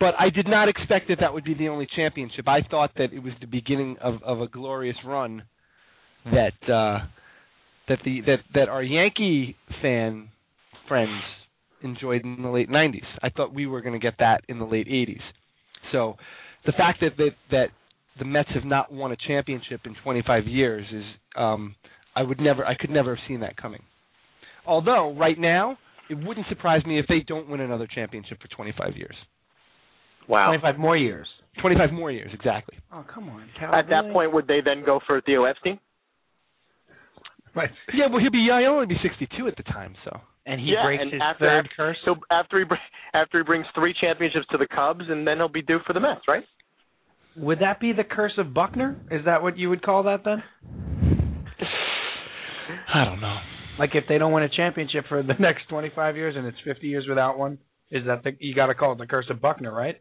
But I did not expect that that would be the only championship. I thought that it was the beginning of of a glorious run that uh that the that that our Yankee fan friends enjoyed in the late 90s. I thought we were going to get that in the late 80s. So the fact that that that the Mets have not won a championship in 25 years is um I would never I could never have seen that coming. Although right now it wouldn't surprise me if they don't win another championship for 25 years. Wow. 25 more years. 25 more years exactly. Oh come on, Cal. At that really? point, would they then go for Theo Epstein? right? Yeah, well he'll be yeah, he'll only be 62 at the time, so And he Yeah, breaks and his after third that- curse. So after he after he brings three championships to the Cubs, and then he'll be due for the Mets, right? Would that be the curse of Buckner? Is that what you would call that then? I don't know. Like if they don't win a championship for the next 25 years and it's 50 years without one, is that the you got to call it the curse of Buckner, right?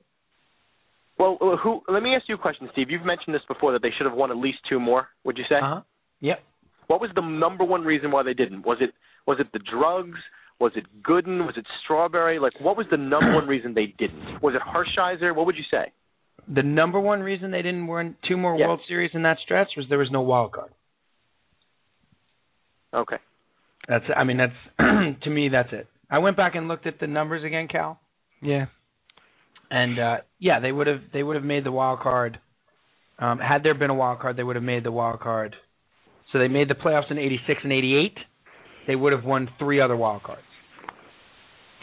Well, uh, who? Let me ask you a question, Steve. You've mentioned this before that they should have won at least two more. Would you say? Uh huh. Yep. What was the number one reason why they didn't? Was it was it the drugs? Was it Gooden? Was it Strawberry? Like, what was the number one reason they didn't? Was it Hershiser? What would you say? The number one reason they didn't win two more Yes. World Series in that stretch was there was no wild card. Okay. That's I mean that's to me that's it. I went back and looked at the numbers again, Cal, Yeah. and uh yeah, they would have they would have made the wild card. Um, had there been a wild card, they would have made the wild card So they made the playoffs in 86 and 88. They would have won three other wild cards.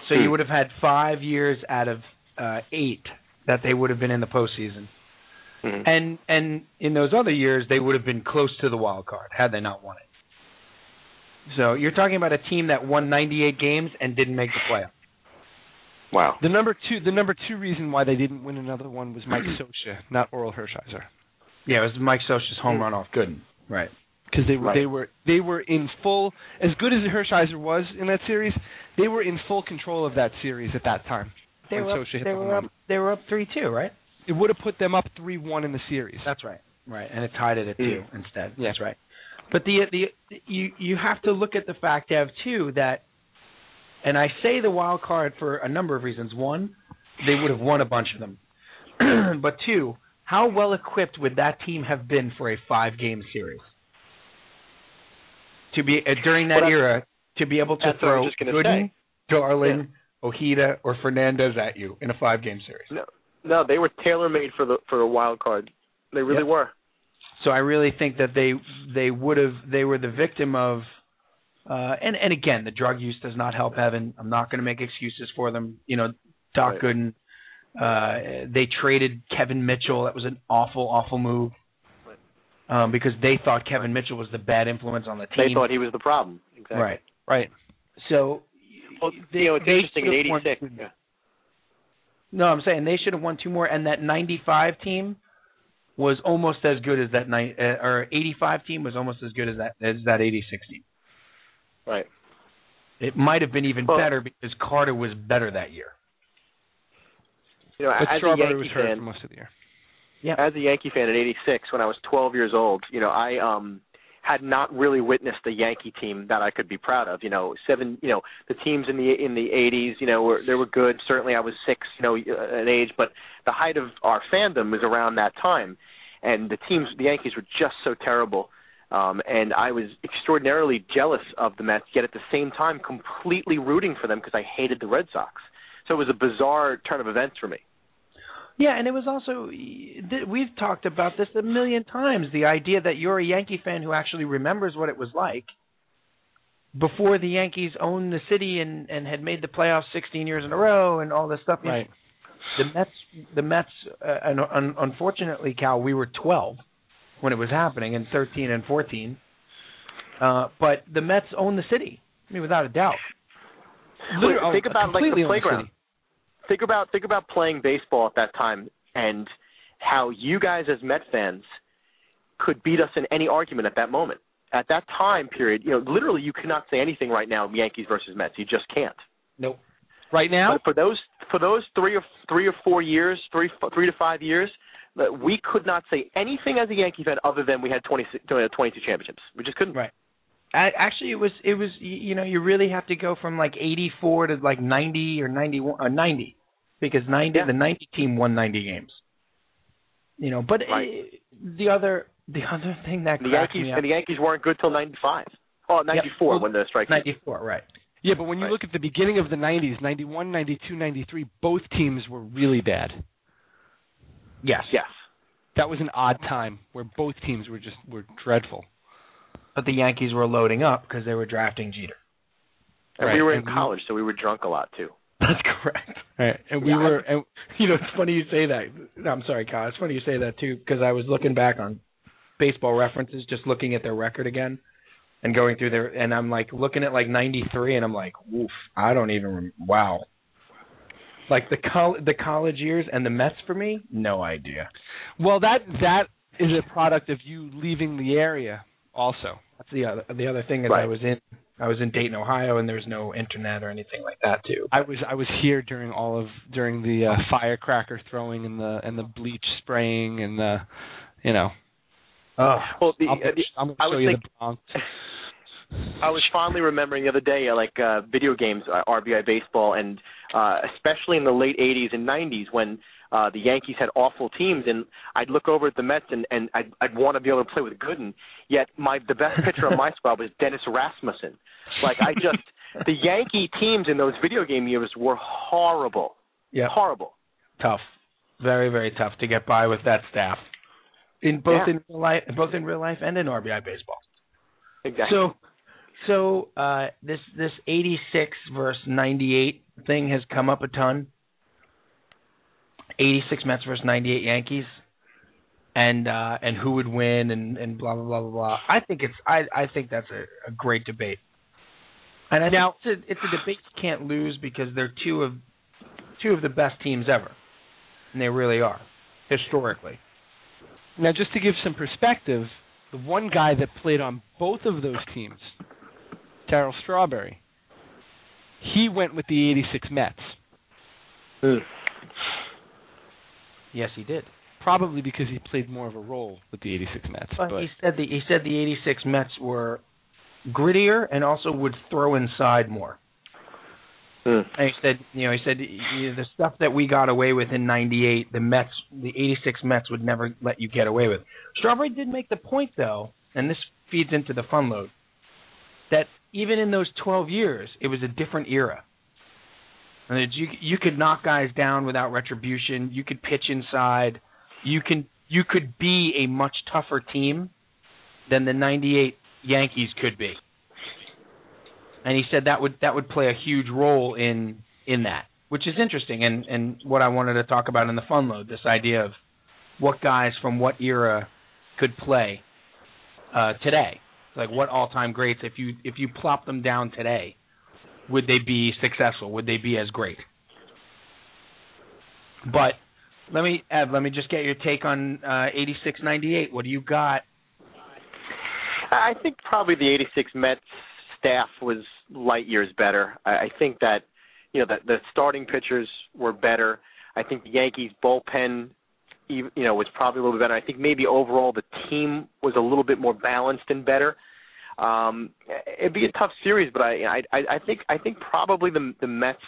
So you Hmm. would have had five years out of uh, eight that they would have been in the postseason. Mhm. And and in those other years, they would have been close to the wild card had they not won it. So you're talking about a team that won 98 games and didn't make the playoff. Wow. The number two, the number two reason why they didn't win another one was Mike Sosha, not Orel Hershiser, Yeah, it was Mike Scioscia's home run off Gooden. Right. Because they were Right. they were they were in full. As good as Hershiser was in that series, they were in full control of that series at that time. They were up, they were up they were up 3-2, right? It would have put them up three one in the series. That's right. Right, and it tied it at two instead. Yeah. That's right. But the the you you have to look at the fact of too that, and I say the wild card for a number of reasons. One, they would have won a bunch of them, but two, how well equipped would that team have been for a five game series? To be uh, during that era, to be able to that's what I was throw Gooden. Darling, Ojeda, or Fernandez at you in a five game series. No, no, they were tailor made for the for the wild card. They really Yep. were. So I really think that they they would have they were the victim of uh and and again the drug use does not help Evan. I'm not going to make excuses for them. You know, Doc Right. Gooden uh they traded Kevin Mitchell. That was an awful awful move. Um because they thought Kevin Mitchell was the bad influence on the team. They thought he was the problem. Exactly. right. Right. So Well, they, you know, it's interesting in should have won '86. Yeah. No, I'm saying they should have won two more and that 95 team was almost as good as that night uh, or 85 team was almost as good as that as that 86 team. Right. It might have been even Well- better because Carter was better that year. You know, But as a Strawberry Yankee was hurt fan, for most of the year. As a Yankee fan in '86, when I was 12 years old, you know, I um had not really witnessed a Yankee team that I could be proud of. You know, seven, you know, the teams in the in the '80s, you know, were they were good. Certainly, I was six, you know, uh, an age, but the height of our fandom was around that time, and the teams, the Yankees, were just so terrible. Um, and I was extraordinarily jealous of the Mets, yet at the same time completely rooting for them because I hated the Red Sox. So it was a bizarre turn of events for me. Yeah, and it was also we've talked about this a million times. The idea that you're a Yankee fan who actually remembers what it was like before the Yankees owned the city and and had made the playoffs 16 years in a row and all this stuff. Right. The Mets, the Mets, uh, and un- unfortunately, Cal, we were 12 when it was happening, and 13 and 14. Uh, but the Mets own the city. I mean, without a doubt. Literally, think about like completely the on the playground. Think about think about playing baseball at that time and how you guys as Met fans could beat us in any argument at that moment. At that time period, you know, literally you cannot say anything right now Yankees versus Mets. You just can't. Nope. Right now, But for those for those three or three or four years, three three to five years, we could not say anything as a Yankee fan other than we had 20, 22 championships. We just couldn't. Right. I, actually, it was it was y- you know you really have to go from like 84 to like 90 or 91 or 90 because 90 Yeah. the 90 team won 90 games. You know, but Right. uh, the other the other thing that The Yankees me up, and the Yankees weren't good till 95. Oh, 94 Well, when the strike. 94 right. yeah, but when you Right. look at the beginning of the 90s, 91, 92, 93, both teams were really bad. Yes. Yes. That was an odd time where both teams were just were dreadful. But the Yankees were loading up because they were drafting Jeter. And Right, we were in and we- college, so we were drunk a lot too. That's correct. Right. And we Yeah, were and You know, it's funny you say that. No, I'm sorry, Kyle. It's funny you say that too because I was looking back on baseball references, just looking at their record again, and going through their, and I'm like looking at like '93, and I'm like, woof, I don't even. Rem- wow. Like the col- the college years and the Mets for me, no idea. well that that is a product of you leaving the area also. That's the other the other thing is I was in I was in Dayton, Ohio, and there's no internet or anything like that too. I was I was here during all of during the uh, firecracker throwing and the and the bleach spraying and the you know Oh, Well, the, I'll, uh, the I'm gonna I show was you think- the Bronx. I was fondly remembering the other day, uh, like uh, video games, uh, RBI baseball, and uh, especially in the late '80s and '90s when uh, the Yankees had awful teams, and I'd look over at the Mets and, and I'd, I'd want to be able to play with Gooden. Yet my the best pitcher on my squad was Dennis Rasmussen. Like I just the Yankee teams in those video game years were horrible, yeah, horrible. tough, very very tough to get by with that staff. In both Yeah. in real life, both in real life and in RBI baseball. exactly. So, so uh, this this 86 versus 98 thing has come up a ton. 86 Mets versus 98 Yankees, and uh, and who would win, and and blah blah blah blah blah. I think it's I I think that's a, a great debate. And I now it's a, it's a debate you can't lose because they're two of two of the best teams ever, and they really are historically. Now, just to give some perspective, the one guy that played on both of those teams, Darryl Strawberry, he went with the 86 Mets. Hmm. Yes, he did. Probably because he played more of a role with the 86 Mets. But, but he said the he said the '86 Mets were grittier and also would throw inside more. Hmm. And he said, you know, he said you know, the stuff that we got away with in '98, the Mets, the '86 Mets would never let you get away with. Strawberry did make the point though, and this feeds into the fun load, that even in those 12 years, it was a different era. You you could knock guys down without retribution. You could pitch inside. You can you could be a much tougher team than the '98 Yankees could be. And he said that would that would play a huge role in in that, which is interesting and and what I wanted to talk about in the fun load. This idea of what guys from what era could play uh, today, like what all time greats. If you if you plop them down today, would they be successful? Would they be as great? But let me Ev, let me just get your take on uh, 86 98. What do you got? I think probably the '86 Mets staff was light years better. I, I think that you know that the starting pitchers were better. I think the Yankees bullpen, you know, was probably a little bit better. I think maybe overall the team was a little bit more balanced and better. Um, it'd be a tough series, but I I I think I think probably the the Mets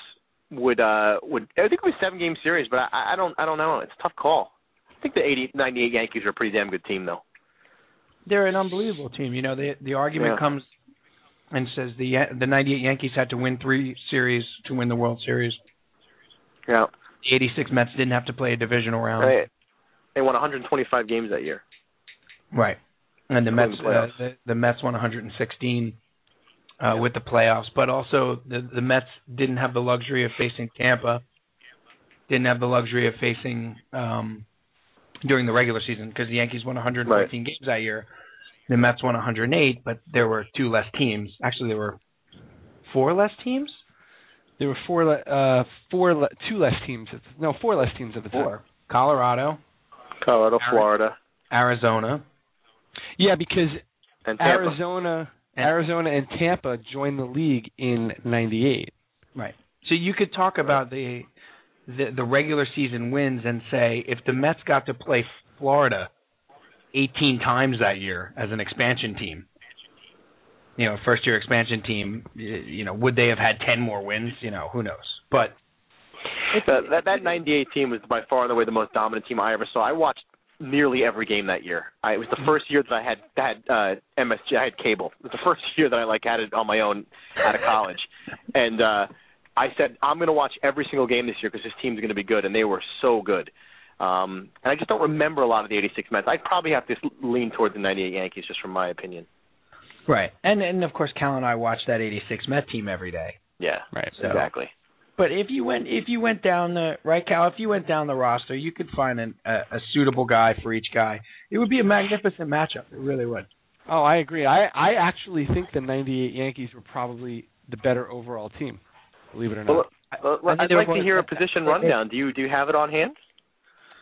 would uh would I think it was a seven game series, but I, I don't I don't know. It's a tough call. I think the 80, 98 Yankees are a pretty damn good team though. They're an unbelievable team. You know, the the argument Yeah. comes and says the the 98 Yankees had to win 3 series to win the World Series. Yeah. The 86 Mets didn't have to play a divisional round. They, they won 125 games that year. Right. And the Mets uh, the, the Mets won 116 uh, with the playoffs, but also the the Mets didn't have the luxury of facing Tampa. Didn't have the luxury of facing um during the regular season because the Yankees won 114 games that year. The Mets won 108, but there were two less teams. Actually, there were four less teams. there were four, le- uh, four, le- two less teams. At the, no, four less teams at the time. Four. Colorado, Colorado, Florida, Arizona, Yeah, because and Arizona, And- Arizona, and Tampa joined the league in '98. Right. So you could talk about the, the the regular season wins and say if the Mets got to play Florida 18 times that year as an expansion team, you know, first year expansion team, you know, would they have had 10 more wins? You know, who knows? But that, that that '98 team was by far and away the most dominant team I ever saw. I watched nearly every game that year. I, it was the first year that I had had uh, MSG. I had cable. It was the first year that I like had it on my own out of college, and uh, I said I'm going to watch every single game this year because this team's going to be good, and they were so good. Um, and I just don't remember a lot of the '86 Mets. I'd probably have to lean toward the '98 Yankees, just from my opinion. right, and and of course Cal and I watched that 86 Met team every day. Yeah, Right. So- exactly. But if you went if you went down the right, Cal, if you went down the roster, you could find an, a, a suitable guy for each guy. It would be a magnificent matchup. It really would. Oh, I agree. I I actually think the '98 Yankees were probably the better overall team. Believe it or not. Well, well, I think I'd like to hear a position rundown. Do you do you have it on hand?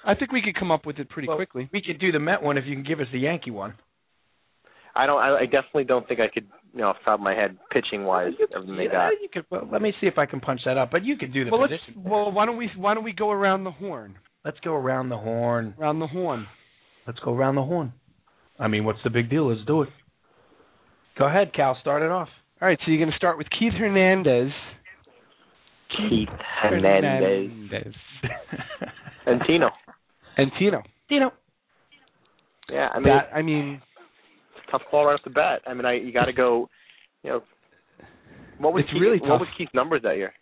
I think we could come up with it pretty Well, quickly. We could do the Met one if you can give us the Yankee one. I don't. I, I definitely don't think I could, you know, off the top of my head, pitching wise, everything they Yeah, got. you could. Well, let me see if I can punch that up. But you could do the Well, let's. position. Well, why don't we why don't we go around the horn? Let's go around the horn. Around the horn. Let's go around the horn. I mean, what's the big deal? Let's do it. Go ahead, Cal. Start it off. All right. So you're going to start with Keith Hernandez. Keith Hernandez Hernandez. and Tino. and Tino. Tino. Yeah, I mean, that I mean, it's a tough call right off the bat. I mean, I you got to go. You know, what was It's Keith, really what was Keith's numbers that year?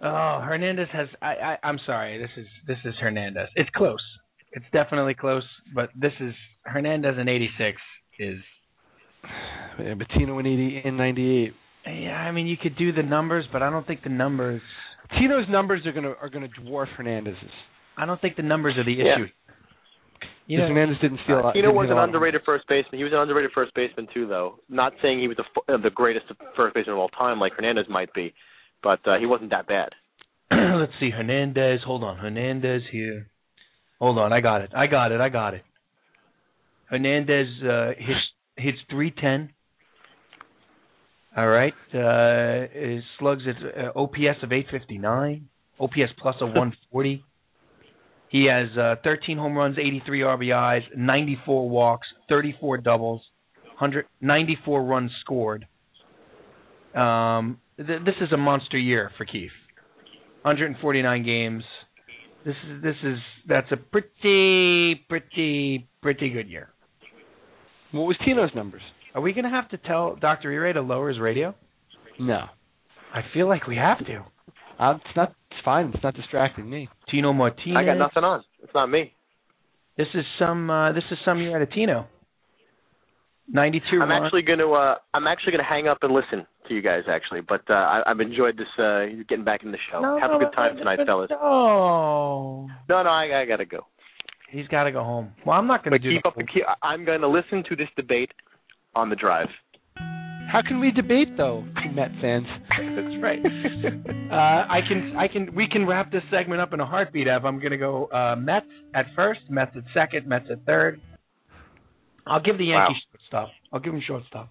Oh, Hernandez has. I, I. I'm sorry. This is this is Hernandez. It's close. It's definitely close. But this is Hernandez in '86 is Yeah, but Tino in eighty in ninety eight. Yeah, I mean you could do the numbers, but I don't think the numbers. Tino's numbers are gonna are gonna dwarf Hernandez's. I don't think the numbers are the Yeah. issue. You know, Hernandez didn't steal. Uh, Tino was an underrated first baseman. He was an underrated first baseman too, though. Not saying he was the uh, the greatest first baseman of all time, like Hernandez might be, but uh, he wasn't that bad. let's see, Hernandez. Hold on, Hernandez here. Hold on, I got it. I got it. I got it. Hernandez uh, hits hits three ten. All right, uh, his slugs at uh, OPS of eight fifty nine, OPS plus of one forty. He has uh, 13 home runs, 83 RBIs, 94 walks, 34 doubles, 100, 94 runs scored. Um, th- this is a monster year for Keith. 149 games. This is this is that's a pretty pretty pretty good year. What was Tino's numbers? Are we gonna have to tell Dr. E-Ray to lower his radio? No, I feel like we have to. uh, it's not. It's fine. It's not distracting me. Tino Martinez. I got nothing on. It's not me. This is some uh, this is some year out of Tino. 92 I'm run- actually going to uh I'm actually going to hang up and listen to you guys actually, but uh I, I've enjoyed this uh getting back in the show. No, Have a good time tonight, fellas. No. No, no, I, I got to go. He's got to go home. Well, I'm not going to But do keep the up the keep, I'm going to listen to this debate on the drive. How can we debate though, Met fans? That's right. uh, I can, I can, we can wrap this segment up in a heartbeat. Ev, I'm going to go uh, Mets at first, Mets at second, Mets at third. I'll give the Yankees shortstop. I'll give him shortstop.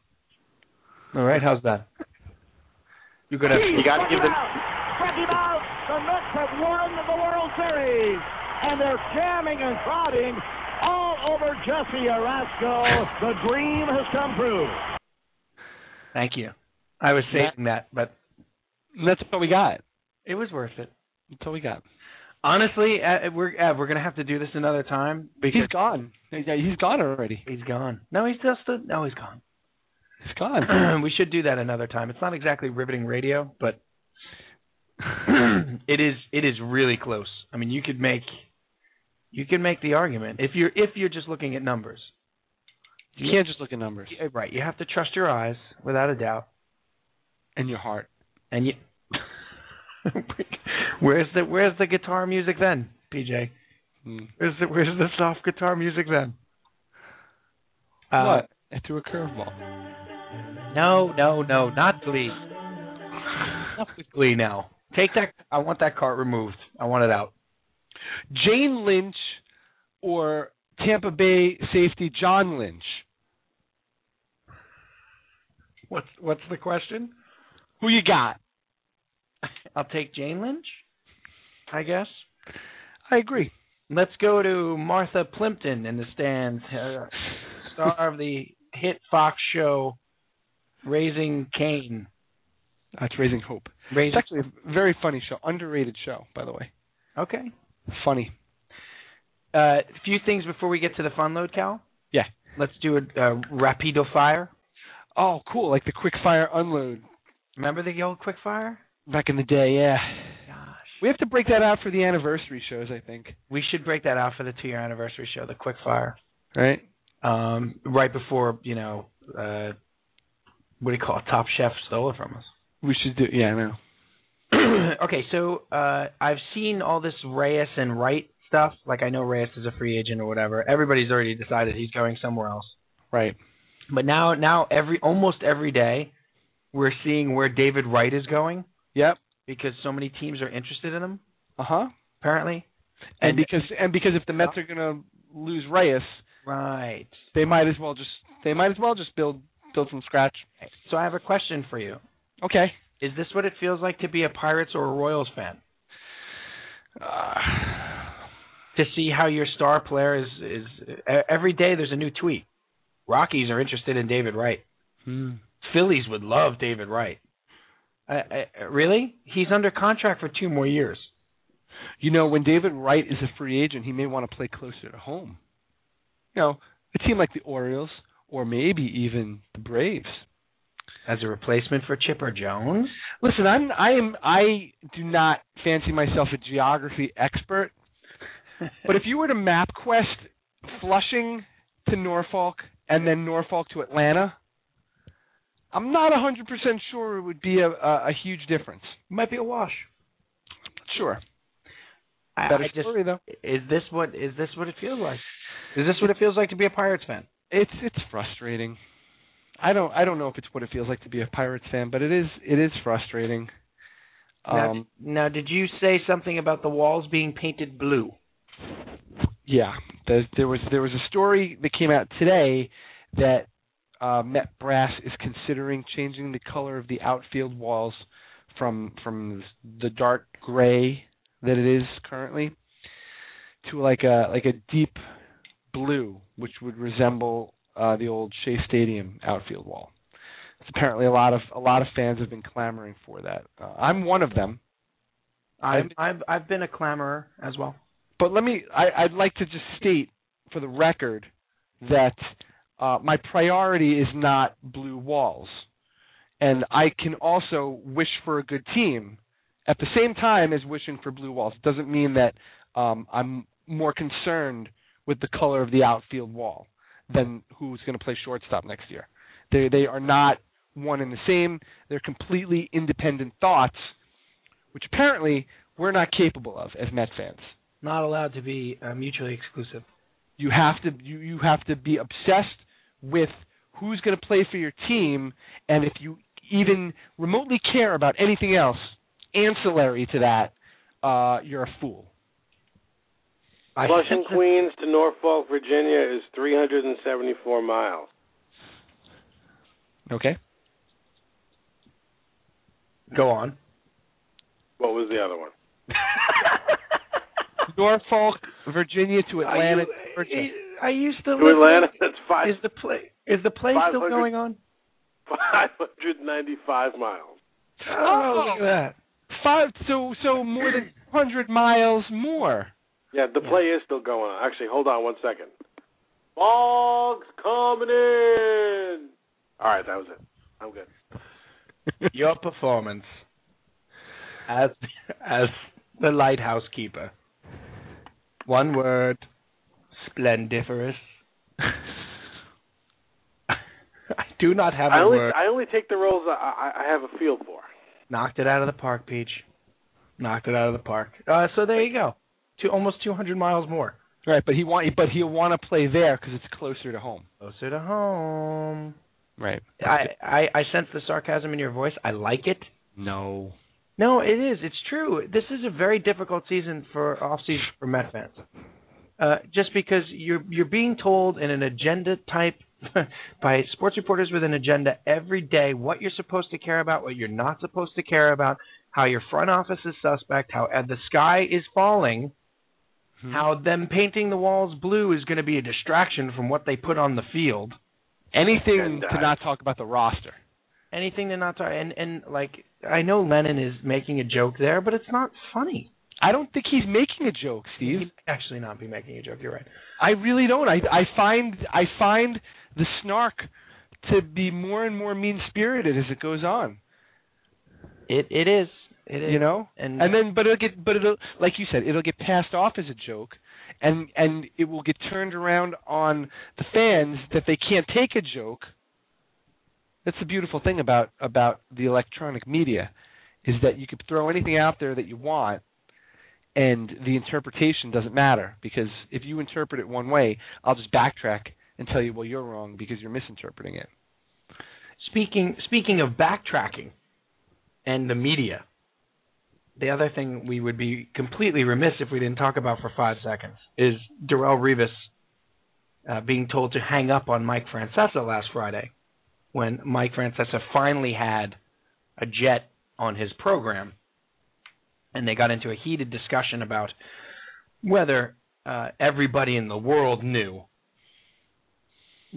All right, how's that? You got to. You got to give them. Check him out. The Mets have won the World Series, and they're jamming and crowding all over Jesse Orosco. The dream has come true. Thank you. I was saying that, but that's what we got. it was worth it. That's all we got. Honestly, uh, we're Ev, we're gonna have to do this another time because He's gone. Yeah, he's gone already. he's gone. No, he's just a, no, he's gone. He's gone. we should do that another time. It's not exactly riveting radio, but it is it is really close. I mean, you could make you could make the argument if you're if you're just looking at numbers. You can't just look at numbers Right, you have to trust your eyes without a doubt, and your heart. and you. where's the Where's the guitar music then, PJ? Hmm. Where's the Where's the soft guitar music then? Uh, what? Threw a curveball. No, no, no, not Glee. Enough with Glee now. Take that. I want that cart removed. I want it out. Jane Lynch or Tampa Bay safety John Lynch? What's What's the question? Who you got? I'll take Jane Lynch. I guess. I agree. Let's go to Martha Plimpton in the stands, uh, star of the hit Fox show Raising Cain. That's Raising Hope. Raising. It's actually a very funny show, underrated show, by the way. Okay. Funny. A uh, few things before we get to the fun load, Cal. Yeah. Let's do a uh, rapido fire. Oh, cool! Like the quick fire unload Remember the old quick fire? back in the day. Yeah. Gosh. We have to break that out for the anniversary shows, I think. We should break that out for the two year anniversary show, the quick fire. Right? Um, right before, you know, uh what do you call it? Top Chef stole it from us. We should do. Yeah, I know. okay, so uh I've seen all this Reyes and Wright stuff. Like I know Reyes is a free agent or whatever. Everybody's already decided he's going somewhere else. Right. But now now every almost every day we're seeing where David Wright is going Yep. because so many teams are interested in him, Uh huh. apparently. And because and because if the Mets are gonna lose Reyes, Right. they might as well just they might as well just build build from scratch. So I have a question for you. Okay. Is this what it feels like to be a Pirates or a Royals fan? Uh, To see how your star player is is every day there's a new tweet. Rockies are interested in David Wright. hmm. Phillies would love David Wright. Uh, uh, really? He's under contract for two more years. You know, when David Wright is a free agent, he may want to play closer to home. You know, a team like the Orioles or maybe even the Braves. As a replacement for Chipper Jones? Listen, I'm I am I do not fancy myself a geography expert, but if you were to map quest Flushing to Norfolk and then Norfolk to Atlanta, I'm not 100% sure it would be a, a, a huge difference. Might be a wash. Sure. I, Better I just story though. is this what is this what it feels like? Is this what it feels like to be a Pirates fan? It's it's frustrating. I don't I don't know if it's what it feels like to be a Pirates fan, but it is it is frustrating. Now, Um, now, did you say something about the walls being painted blue? Yeah, there, there was there was a story that came out today that uh, Met Brass is considering changing the color of the outfield walls from from the dark gray that it is currently to like a like a deep blue, which would resemble uh, the old Shea Stadium outfield wall. It's apparently a lot of a lot of fans have been clamoring for that. Uh, I'm one of them. I've I've I've been a clamorer as well. But let me I, I'd like to just state for the record that uh, my priority is not blue walls. And I can also wish for a good team at the same time as wishing for blue walls. It doesn't mean that um, I'm more concerned with the color of the outfield wall than who's going to play shortstop next year. They they are not one and the same. They're completely independent thoughts, which apparently we're not capable of as Met fans. Not allowed to be uh, mutually exclusive. You have to you, you have to be obsessed with who's going to play for your team, and if you even remotely care about anything else ancillary to that, uh, you're a fool. I Flushing, Queens to Norfolk, Virginia is 374 miles. Okay. Go on. What was the other one? Norfolk, Virginia to Atlanta, Are Georgia. you, are you still To living- Atlanta, that's five, Is the play is the play still going on? 595 miles. Oh, look at oh. that. Five, so so more than 100 miles more. Yeah, the play is still going on. Actually, hold on one second. Boggs coming in. All right, that was it. I'm good. Your performance as as the lighthouse keeper. One word: splendiferous. I do not have I a only word. I only take the roles I, I, I have a feel for. Knocked it out of the park, Peach. Knocked it out of the park. Uh, so there you go. To almost 200 miles more. Right, but he want but he'll want to play there because it's closer to home. Closer to home. Right. I, I I sense the sarcasm in your voice. I like it. No. No, it is. It's true. This is a very difficult season for off season for Met fans. Uh, just because you're you're being told in an agenda type by sports reporters with an agenda every day what you're supposed to care about, what you're not supposed to care about, how your front office is suspect, how uh, the sky is falling, Hmm. how them painting the walls blue is going to be a distraction from what they put on the field. Anything And, uh, to not talk about the roster. Anything to not talk and and like I know Lennon is making a joke there, but it's not funny. I don't think he's making a joke, Steve. He'd actually not be making a joke. You're right. I really don't. I I find I find the snark to be more and more mean spirited as it goes on. It it is. It is. You know? and And then but it'll get but it'll like you said, it'll get passed off as a joke and and it will get turned around on the fans that they can't take a joke. That's the beautiful thing about about the electronic media is that you could throw anything out there that you want and the interpretation doesn't matter because if you interpret it one way, I'll just backtrack and tell you well you're wrong because you're misinterpreting it. speaking speaking of backtracking and the media, the other thing we would be completely remiss if we didn't talk about for five seconds is Darrelle Revis uh, being told to hang up on Mike Francesa last Friday when Mike Francesa finally had a jet on his program, and they got into a heated discussion about whether uh, everybody in the world knew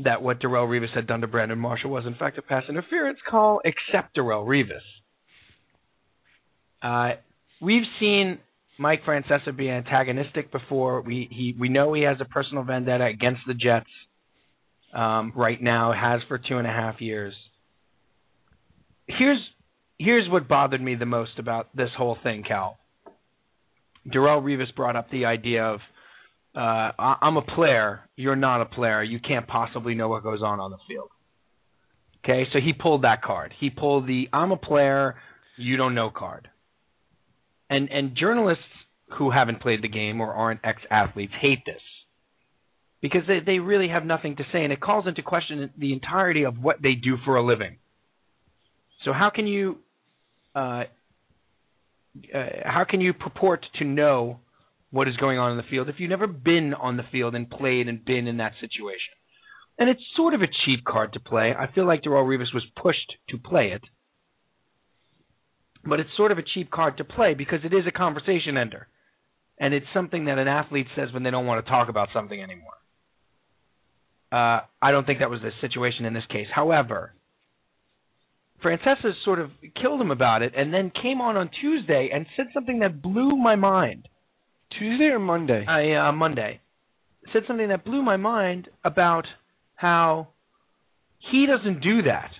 that what Darrelle Revis had done to Brandon Marshall was in fact a pass interference call, except Darrelle Revis. Uh, we've seen Mike Francesa be antagonistic before. We he we know he has a personal vendetta against the Jets. Um, right now, has for two and a half years. Here's here's what bothered me the most about this whole thing, Cal. Darrelle Revis brought up the idea of uh, I'm a player, you're not a player, you can't possibly know what goes on on the field. Okay, so he pulled that card. He pulled the I'm a player, you don't know card. And and journalists who haven't played the game or aren't ex athletes hate this. Because they, they really have nothing to say and it calls into question the entirety of what they do for a living. So how can you uh, uh, how can you purport to know what is going on in the field if you've never been on the field and played and been in that situation? And it's sort of a cheap card to play. I feel like Darrelle Revis was pushed to play it. But it's sort of a cheap card to play because it is a conversation ender. And it's something that an athlete says when they don't want to talk about something anymore. Uh, I don't think that was the situation in this case. However, Francesa sort of killed him about it and then came on on Tuesday and said something that blew my mind. Tuesday or Monday? I, uh, Monday. Said something that blew my mind about – how he doesn't do that.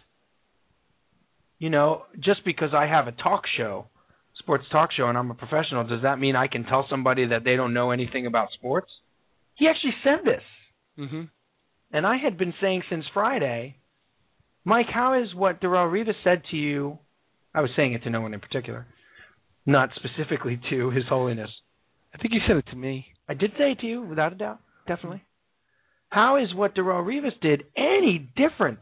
You know, just because I have a talk show, sports talk show, and I'm a professional, does that mean I can tell somebody that they don't know anything about sports? He actually said this. Mm-hmm. And I had been saying since Friday, Mike, how is what Darrelle Revis said to you? I was saying it to no one in particular, not specifically to His Holiness. I think you said it to me. I did say it to you, without a doubt, definitely. How is what Darrelle Revis did any different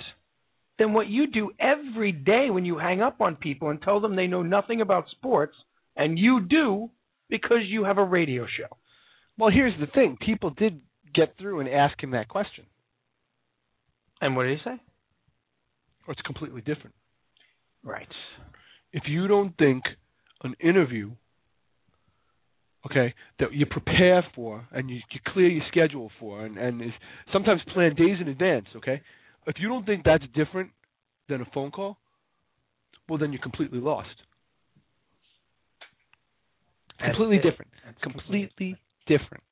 than what you do every day when you hang up on people and tell them they know nothing about sports, and you do because you have a radio show? Well, here's the thing: people did get through and ask him that question. And what did he say? Or it's completely different. Right. If you don't think an interview okay, that you prepare for and you, you clear your schedule for, and, and is sometimes plan days in advance. Okay, if you don't think that's different than a phone call, well, then you're completely lost. That's completely it. different. That's completely different.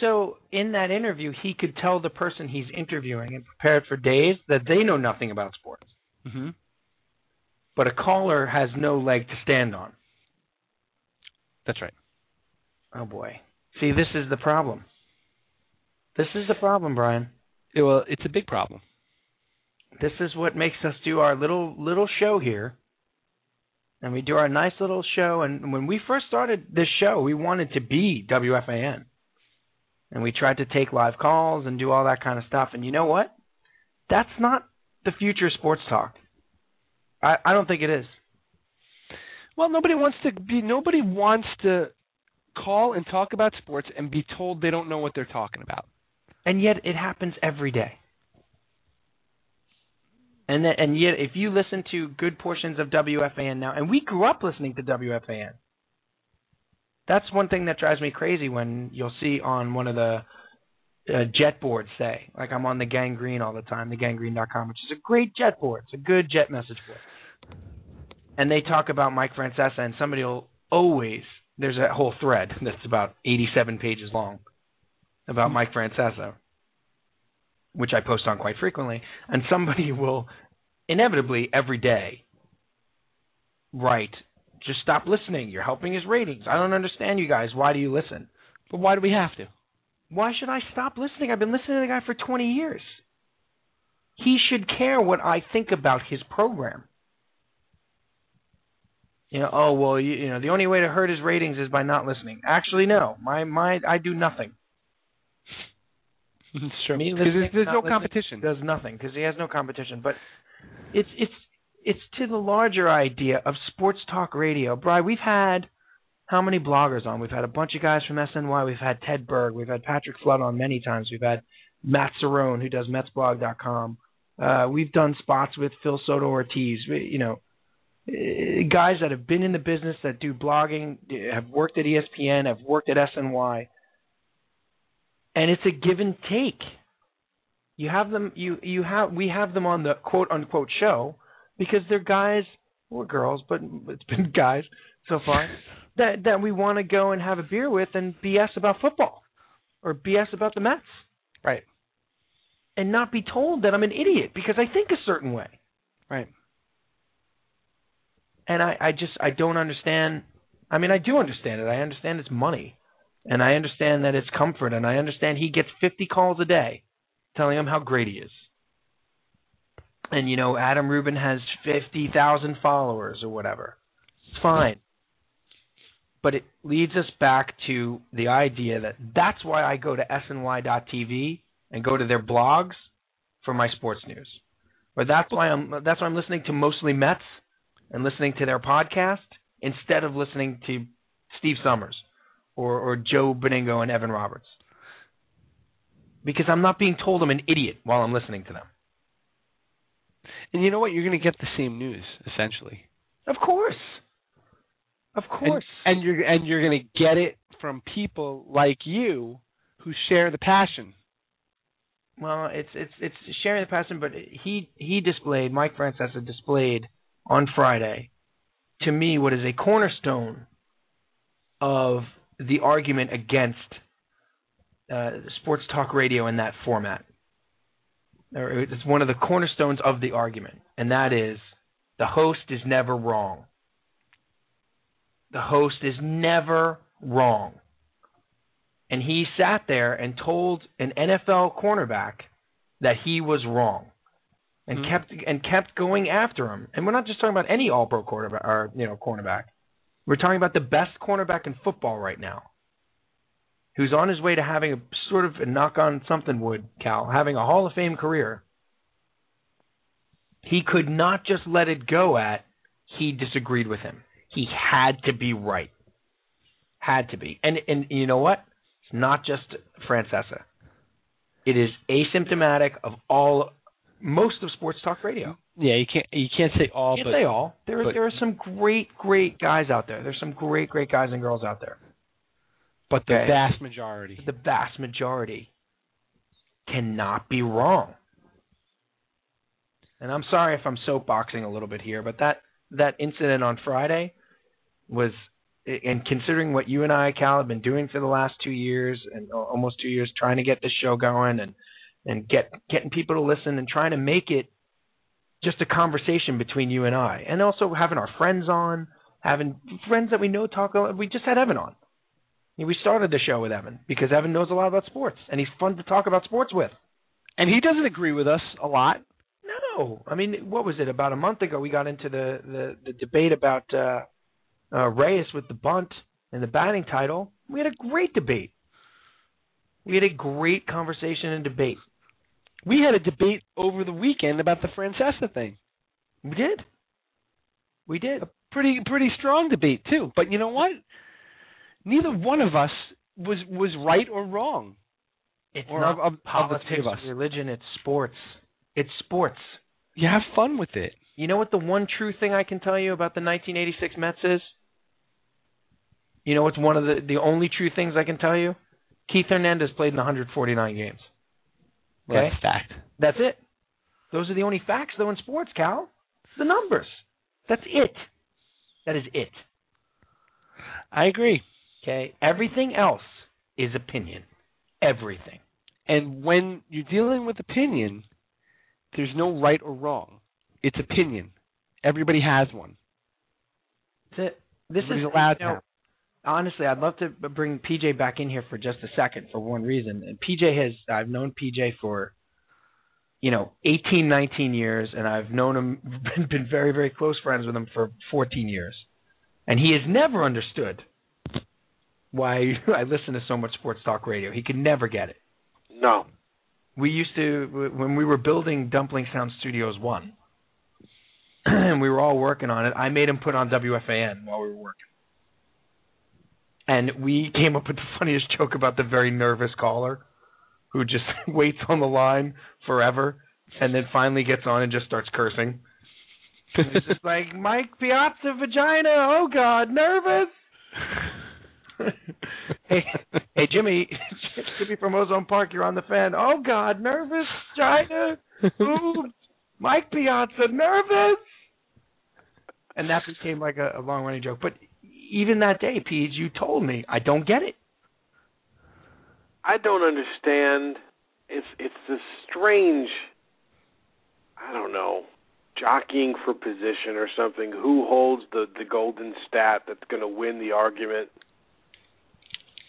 So in that interview, he could tell the person he's interviewing and prepared for days that they know nothing about sports. Mm-hmm. But a caller has no leg to stand on. That's right. Oh boy. See, this is the problem. This is the problem, Brian. Yeah, well, it's a big problem. This is what makes us do our little little show here. And we do our nice little show and when we first started this show, we wanted to be WFAN. And we tried to take live calls and do all that kind of stuff. And you know what? That's not the future sports talk. I, I don't think it is. Well, nobody wants to be. Nobody wants to call and talk about sports and be told they don't know what they're talking about. And yet, it happens every day. And that, and yet, if you listen to good portions of WFAN now, and we grew up listening to WFAN. That's one thing that drives me crazy when you'll see on one of the uh, jet boards say, like I'm on the Gang Green all the time, the gangrene.com, which is a great jet board. It's a good jet message board. And they talk about Mike Francesa, and somebody will always there's a whole thread that's about 87 pages long about Mike Francesa, which I post on quite frequently, and somebody will inevitably every day write, "Just stop listening. You're helping his ratings. I don't understand you guys. Why do you listen?" But why do we have to? Why should I stop listening? I've been listening to the guy for 20 years. He should care what I think about his program you know, oh well, you, you know, the only way to hurt his ratings is by not listening. Actually, no, my my I do nothing. sure. Me because there's, there's no listening competition. Does nothing because he has no competition. But it's it's it's to the larger idea of sports talk radio. Brian, we've had how many bloggers on? We've had a bunch of guys from SNY. We've had Ted Berg. We've had Patrick Flood on many times. We've had Matt Cerrone, who does MetsBlog.com. Uh, we've done spots with Phil Soto Ortiz. We, you know, uh, guys that have been in the business that do blogging, have worked at ESPN, have worked at SNY, and it's a give and take. You have them, you you have we have them on the quote unquote show because they're guys or girls, but it's been guys so far that that we want to go and have a beer with and BS about football or BS about the Mets, right? And not be told that I'm an idiot because I think a certain way, right? and I, I just I don't understand. I mean, I do understand it. I understand it's money, and I understand that it's comfort, and I understand he gets 50 calls a day telling him how great he is. And you know Adam Rubin has fifty thousand followers or whatever. It's fine. But it leads us back to the idea that that's why I go to sny.tv and go to their blogs for my sports news. Or that's why I'm that's why I'm listening to mostly Mets and listening to their podcast instead of listening to Steve Somers or, or Joe Benigno and Evan Roberts. Because I'm not being told I'm an idiot while I'm listening to them. And you know what? You're going to get the same news essentially. Of course. Of course. And, and you're and you're going to get it from people like you who share the passion. Well, it's it's it's sharing the passion, but he he displayed Mike Francesa displayed on Friday to me what is a cornerstone of the argument against uh, sports talk radio in that format. It's one of the cornerstones of the argument, and that is the host is never wrong. The host is never wrong. And he sat there and told an NFL cornerback that he was wrong and mm-hmm. kept and kept going after him. And we're not just talking about any All Pro quarterback or you know cornerback. We're talking about the best cornerback in football right now, who's on his way to having a sort of a knock on something wood, Cal, having a Hall of Fame career. He could not just let it go at he disagreed with him. He had to be right. Had to be. And and you know what? It's not just Francesa. It is asymptomatic of all most of sports talk radio. Yeah, you can't you can't say all. You can't but, say all. There but, there are some great great guys out there. There's some great great guys and girls out there. But the okay. vast majority, the vast majority, cannot be wrong. And I'm sorry if I'm soapboxing a little bit here, but that that incident on Friday was, and considering what you and I, Cal, have been doing for the last two years and almost two years, trying to get this show going and and get getting people to listen and trying to make it just a conversation between you and I, and also having our friends on, having friends that we know talk. We just had Evan on. We started the show with Evan because Evan knows a lot about sports, and he's fun to talk about sports with. And he doesn't agree with us a lot. No, I mean, what was it? About a month ago, we got into the the, the debate about uh, uh, Reyes with the bunt and the batting title. We had a great debate. We had a great conversation and debate. We had a debate over the weekend about the Francesa thing. We did. We did. A pretty pretty strong debate too. But you know what? Neither one of us was was right or wrong. It's or not of, politics, of us. religion. It's sports. It's sports. You have fun with it. You know what the one true thing I can tell you about the 1986 Mets is? You know what's one of the the only true things I can tell you? Keith Hernandez played in 149 games. Okay? That's fact. That's it. Those are the only facts, though, in sports, Cal. It's the numbers. That's it. That is it. I agree. Okay? Everything else is opinion. Everything. And when you're dealing with opinion, there's no right or wrong. It's opinion. Everybody has one. That's it. This Everybody's is allowed you know, honestly, I'd love to bring PJ back in here for just a second for one reason. And PJ has I've known PJ for you know 18, 19 years, and I've known him been, been very very close friends with him for 14 years, and he has never understood why I listen to so much sports talk radio. He could never get it. No. We used to when we were building Dumpling Sound Studios one, and we were all working on it. I made him put on WFAN while we were working and we came up with the funniest joke about the very nervous caller who just waits on the line forever and then finally gets on and just starts cursing. it's just like Mike Piazza vagina. Oh God, nervous. Hey, hey, Jimmy, Jimmy from Ozone Park, you're on the fan. Oh God, nervous vagina. Ooh, Mike Piazza, nervous. And that became like a, a long running joke. But even that day, Pete, you told me I don't get it. I don't understand. It's it's this strange. I don't know, jockeying for position or something. Who holds the the golden stat that's going to win the argument?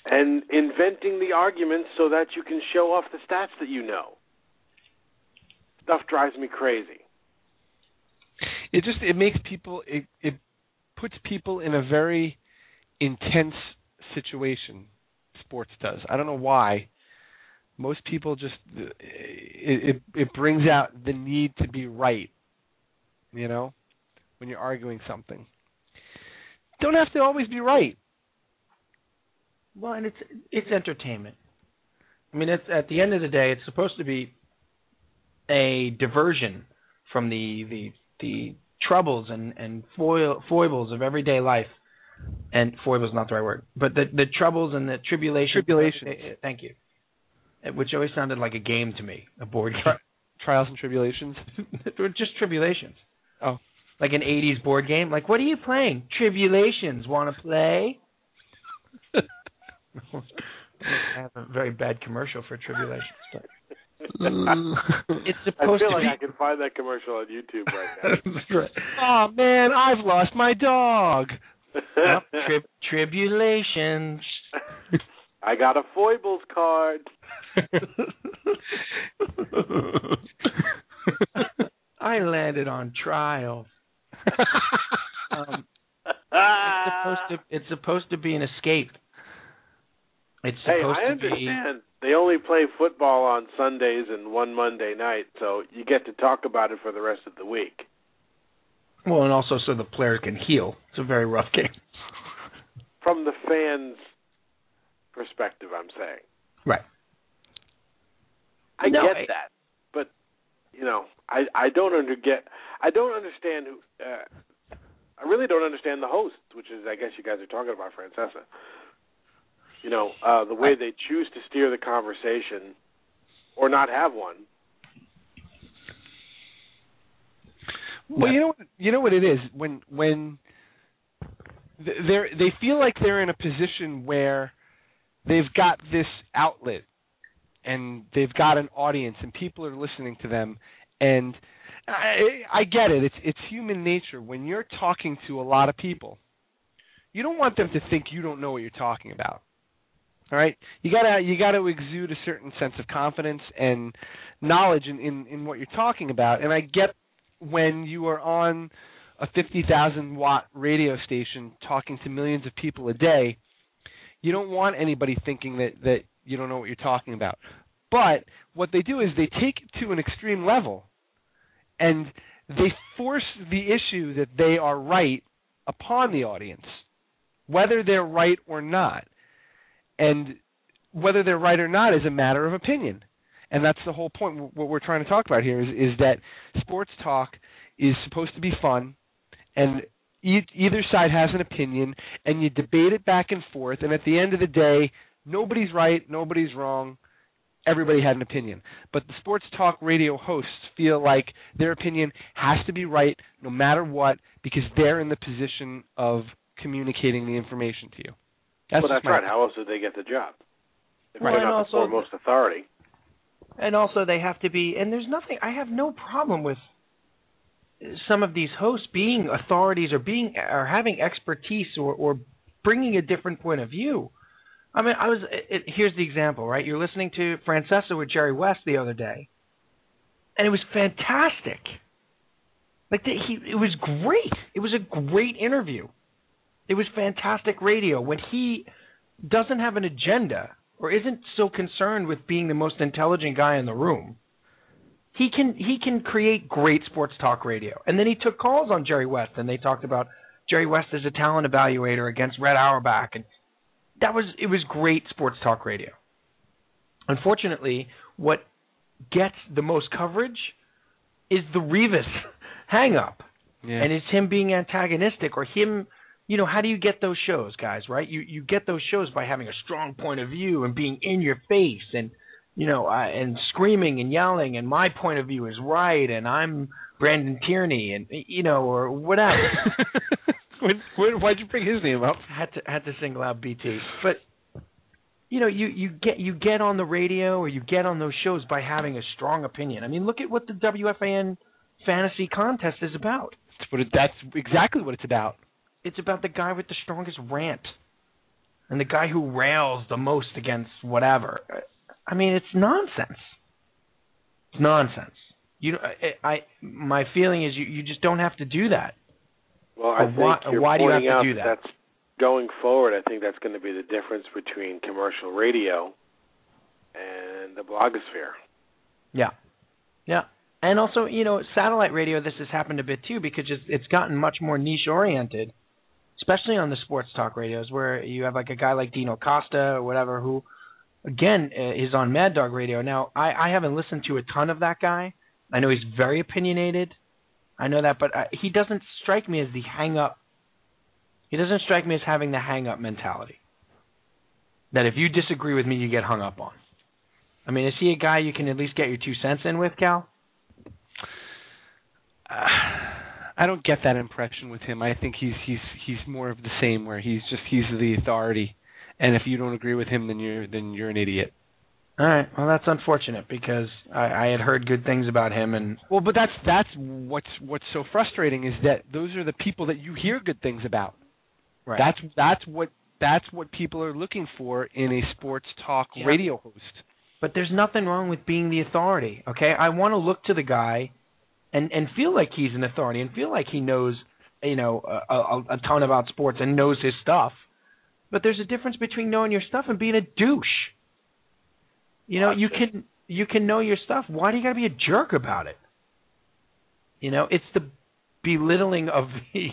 And inventing the arguments so that you can show off the stats that you know. Stuff drives me crazy. It just it makes people it it puts people in a very intense situation. Sports does. I don't know why. Most people just it it, it brings out the need to be right. You know, when you're arguing something, don't have to always be right. Well, and it's it's entertainment. I mean, it's at the end of the day, it's supposed to be a diversion from the the the troubles and and foil, foibles of everyday life. And foibles not the right word, but the the troubles and the tribulations. Tribulations. Eh, eh, thank you. Eh, which always sounded like a game to me, a board game. Tri- trials and tribulations. just tribulations. Oh, like an '80s board game. Like, what are you playing? Tribulations. Want to play? I have a very bad commercial for tribulations, but it's supposed I feel to like be. I can find that commercial on YouTube right now. oh man, I've lost my dog. Well, tri- tribulations. I got a foibles card. I landed on trial. Um, it's supposed to. It's supposed to be an escape. It's Hey, I to be. understand. They only play football on Sundays and one Monday night, so you get to talk about it for the rest of the week. Well, and also so the player can heal. It's a very rough game. From the fans' perspective, I'm saying. Right. I No, get I- that, but you know, I I don't under get I don't understand who. Uh, I really don't understand the hosts, which is I guess you guys are talking about Francesa. You know, uh, the way they choose to steer the conversation, or not have one. Well, you know what you know what it is. When when they're they feel like they're in a position where they've got this outlet and they've got an audience and people are listening to them. And I I get it. It's it's human nature. When you're talking to a lot of people you don't want them to think you don't know what you're talking about all right you got to you got to exude a certain sense of confidence and knowledge in, in in what you're talking about and I get when you are on a 50,000 watt radio station talking to millions of people a day, you don't want anybody thinking that that you don't know what you're talking about. But what they do is they take it to an extreme level and they force the issue that they are right upon the audience, whether they're right or not. And whether they're right or not is a matter of opinion and that's the whole point. What we're trying to talk about here is is that sports talk is supposed to be fun, and e- either side has an opinion, and you debate it back and forth, and at the end of the day, nobody's right, nobody's wrong. Everybody had an opinion, but the sports talk radio hosts feel like their opinion has to be right no matter what because they're in the position of communicating the information to you. That's well, that's right. How else would they get the job? If Well, they're not also- the foremost authority. and also they have to be and there's nothing i have no problem with some of these hosts being authorities or being or having expertise or or bringing a different point of view. I mean i was it, here's the example right? You're listening to francesa with jerry west the other day and it was fantastic. Like the, he it was great. It was a great interview it was fantastic radio when he doesn't have an agenda or isn't so concerned with being the most intelligent guy in the room, he can he can create great sports talk radio. And then he took calls on Jerry West, and they talked about Jerry West as a talent evaluator against Red Auerbach, and that was it was great sports talk radio. Unfortunately, what gets the most coverage is the Revis hang up Yeah. and it's him being antagonistic or him you know how do you get those shows guys right? You you get those shows by having a strong point of view and being in your face and you know uh, and screaming and yelling and my point of view is right and i'm brandon tierney and you know or whatever. Why'd you bring his name up? had to had to single out bt but you know you you get you get on the radio or you get on those shows by having a strong opinion. I mean look at what the wfan fantasy contest is about. It, that's exactly what it's about. It's about the guy with the strongest rant and the guy who rails the most against whatever. I mean, it's nonsense. It's nonsense. You I, I my feeling is you you just don't have to do that. Well, I Or think why- you're why do you have pointing to do that that? that's going forward. I think that's going to be the difference between commercial radio and the blogosphere. Yeah, yeah, and also you know satellite radio. This has happened a bit too because it's, it's gotten much more niche oriented, especially on the sports talk radios where you have like a guy like Dino Costa or whatever who, again, uh, is on Mad Dog Radio. Now I I haven't listened to a ton of that guy. I know he's very opinionated. I know that, but uh, he doesn't strike me as the hang up. He doesn't strike me as having the hang up mentality. That if you disagree with me, you get hung up on. I mean, is he a guy you can at least get your two cents in with, Cal? Uh, I don't get that impression with him. I think he's he's he's more of the same, where he's just he's the authority, and if you don't agree with him, then you're then you're an idiot. All right. Well, that's unfortunate because I, I had heard good things about him, and Well, but that's that's what's what's so frustrating is that those are the people that you hear good things about. right. That's that's what that's what people are looking for in a sports talk Yeah. radio host. But there's nothing wrong with being the authority. Okay, I want to look to the guy, and and feel like he's an authority, and feel like he knows, you know, a, a, a ton about sports and knows his stuff. But there's a difference between knowing your stuff and being a douche. You know, you can you can know your stuff. Why do you got to be a jerk about it? You know, it's the belittling of the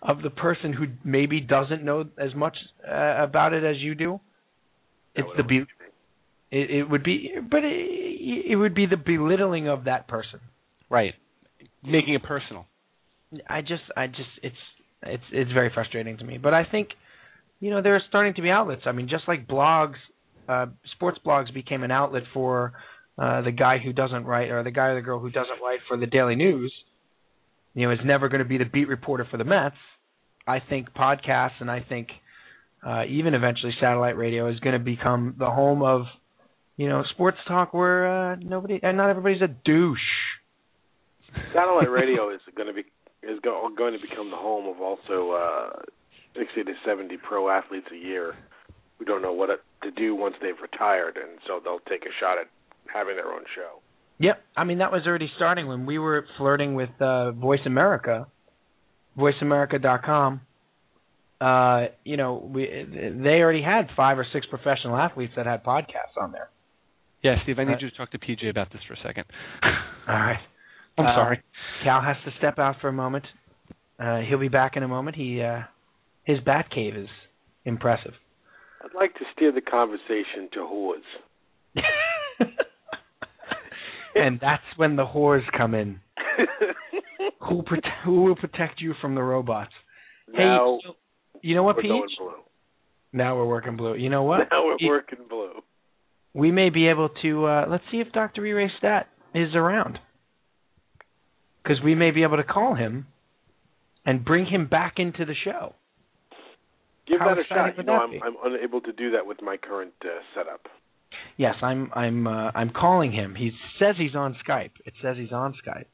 of the person who maybe doesn't know as much uh, about it as you do. It's the be it, it would be, but it, it would be the belittling of that person. Right. Making it personal. I just, I just, it's, it's, it's very frustrating to me. But I think, you know, there are starting to be outlets. I mean, just like blogs, uh, sports blogs became an outlet for uh, the guy who doesn't write, or the guy or the girl who doesn't write for the Daily News. You know, is never going to be the beat reporter for the Mets. I think podcasts, and I think uh, even eventually satellite radio is going to become the home of, you know, sports talk where uh, nobody, and not everybody's a douche. Satellite radio is going to be is go, going to become the home of also uh, 60 to 70 pro athletes a year who don't know what to do once they've retired, and so they'll take a shot at having their own show. Yep, I mean that was already starting when we were flirting with uh, Voice America, VoiceAmerica.com. Uh, you know, we they already had five or six professional athletes that had podcasts on there. Yeah, Steve, I need Right. you to talk to PJ about this for a second. All right, I'm Uh, sorry. Cal has to step out for a moment. Uh, he'll be back in a moment. He uh, his bat cave is impressive. I'd like to steer the conversation to whores. and that's when the whores come in. Who prote- who will protect you from the robots? now hey, you know what, we're Peach? going blue. Now we're working blue. You know what? Now we're You- working blue. we may be able to uh let's see if Dr. E-Ray around. Cuz we may be able to call him and bring him back into the show. Give How that a shot. You know, I'm? I'm unable to do that with my current uh, setup. Yes, I'm I'm uh, I'm calling him. He says he's on Skype. It says he's on Skype.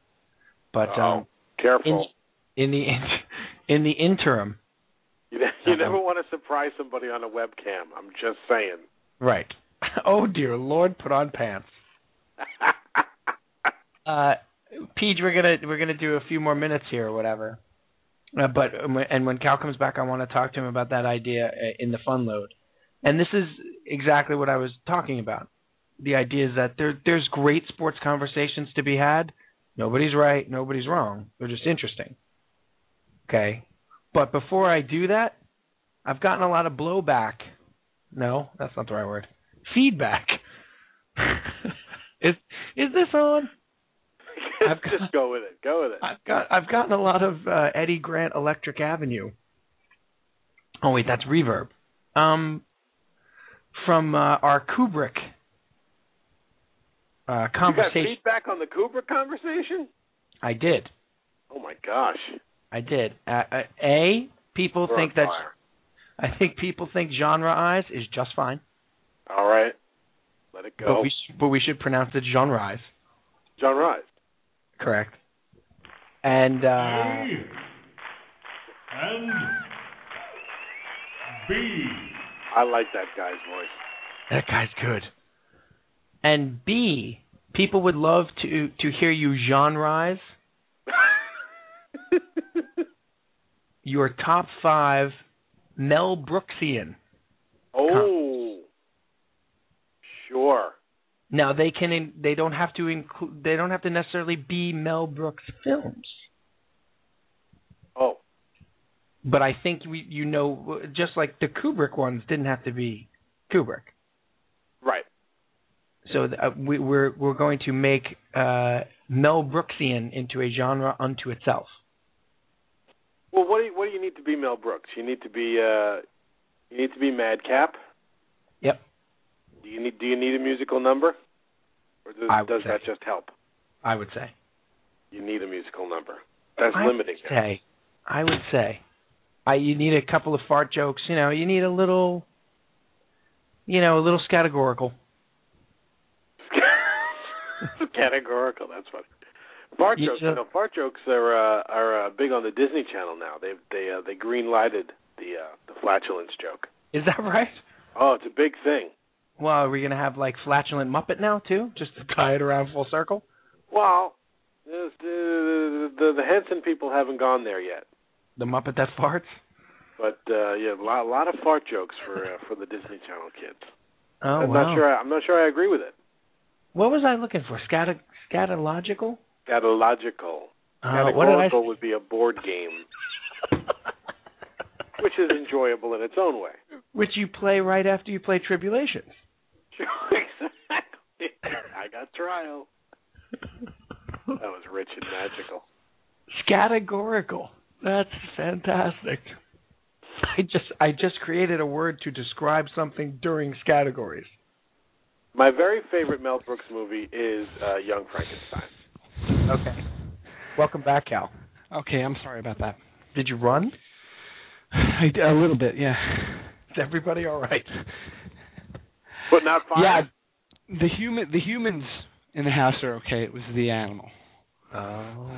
But oh, um careful. in the in the interim, you ne- you Uh-oh. never want to surprise somebody on a webcam. I'm just saying. right. oh dear lord, put on pants. Uh Peach, we're gonna we're gonna do a few more minutes here or whatever. Uh, but um, and when Cal comes back, I want to talk to him about that idea uh, in the fun load. And this is exactly what I was talking about. The idea is that there there's great sports conversations to be had. Nobody's right, nobody's wrong. They're just interesting. Okay, but before I do that, I've gotten a lot of blowback. No, that's not the right word. Feedback. is is this on? I've got- just go with it. Go with it. I've got I've gotten a lot of uh, Eddie Grant Electric Avenue. Oh wait, that's reverb. Um, from uh, our Kubrick uh, you got conversation. feedback on the Kubrick conversation? I did, Oh my gosh. I did. Uh, uh, a people We're think that. I think people think genre eyes is just fine, All right. Let it but go. we sh- but we should pronounce it genre eyes. John Rise. Correct. And uh, and B. I like that guy's voice. That guy's good. And B, People would love to to hear you genreize your top five Mel Brooksian. oh, sure. Now they can they don't have to include they don't have to necessarily be Mel Brooks films. Oh, But I think we you know just like the Kubrick ones didn't have to be Kubrick. right. So uh, we, we're we're going to make uh, Mel Brooksian into a genre unto itself. Well, what do you, what do you need to be Mel Brooks? You need to be uh, you need to be Madcap. Yep. Do you need do you need a musical number, or does, does that just help? I would say. You need a musical number. That's I limiting. Would say, I would say, I you need a couple of fart jokes. You know, you need a little, you know, a little categorical. Categorical. That's funny. Fart You jokes. just- You know, fart jokes are uh, are uh, big on the Disney Channel now. They they uh, they green lighted the uh, the flatulence joke. Is that right? Oh, it's a big thing. Well, are we gonna have like flatulent Muppet now too, just to tie it around full circle? Well, the, the the Henson people haven't gone there yet, The Muppet that farts. but uh, yeah, a lot, a lot of fart jokes for uh, for the Disney Channel kids. Oh I'm wow. not sure. I, I'm not sure I agree with it. What was I looking for? Scat scatological? Scatological. Uh, what did I? Would be a board game, which is enjoyable in its own way. Which you play right after you play Tribulations. Sure, exactly. I got trial. That was rich and magical. Categorical. That's fantastic. I just I just created a word to describe something during categories. My very favorite Mel Brooks movie is uh, Young Frankenstein. Okay. Welcome back, Cal. Okay, I'm sorry about that. Did you run? I, a little bit, yeah. Is everybody all right? But not five. Yeah, the human the humans in the house are okay. It was the animal. Oh.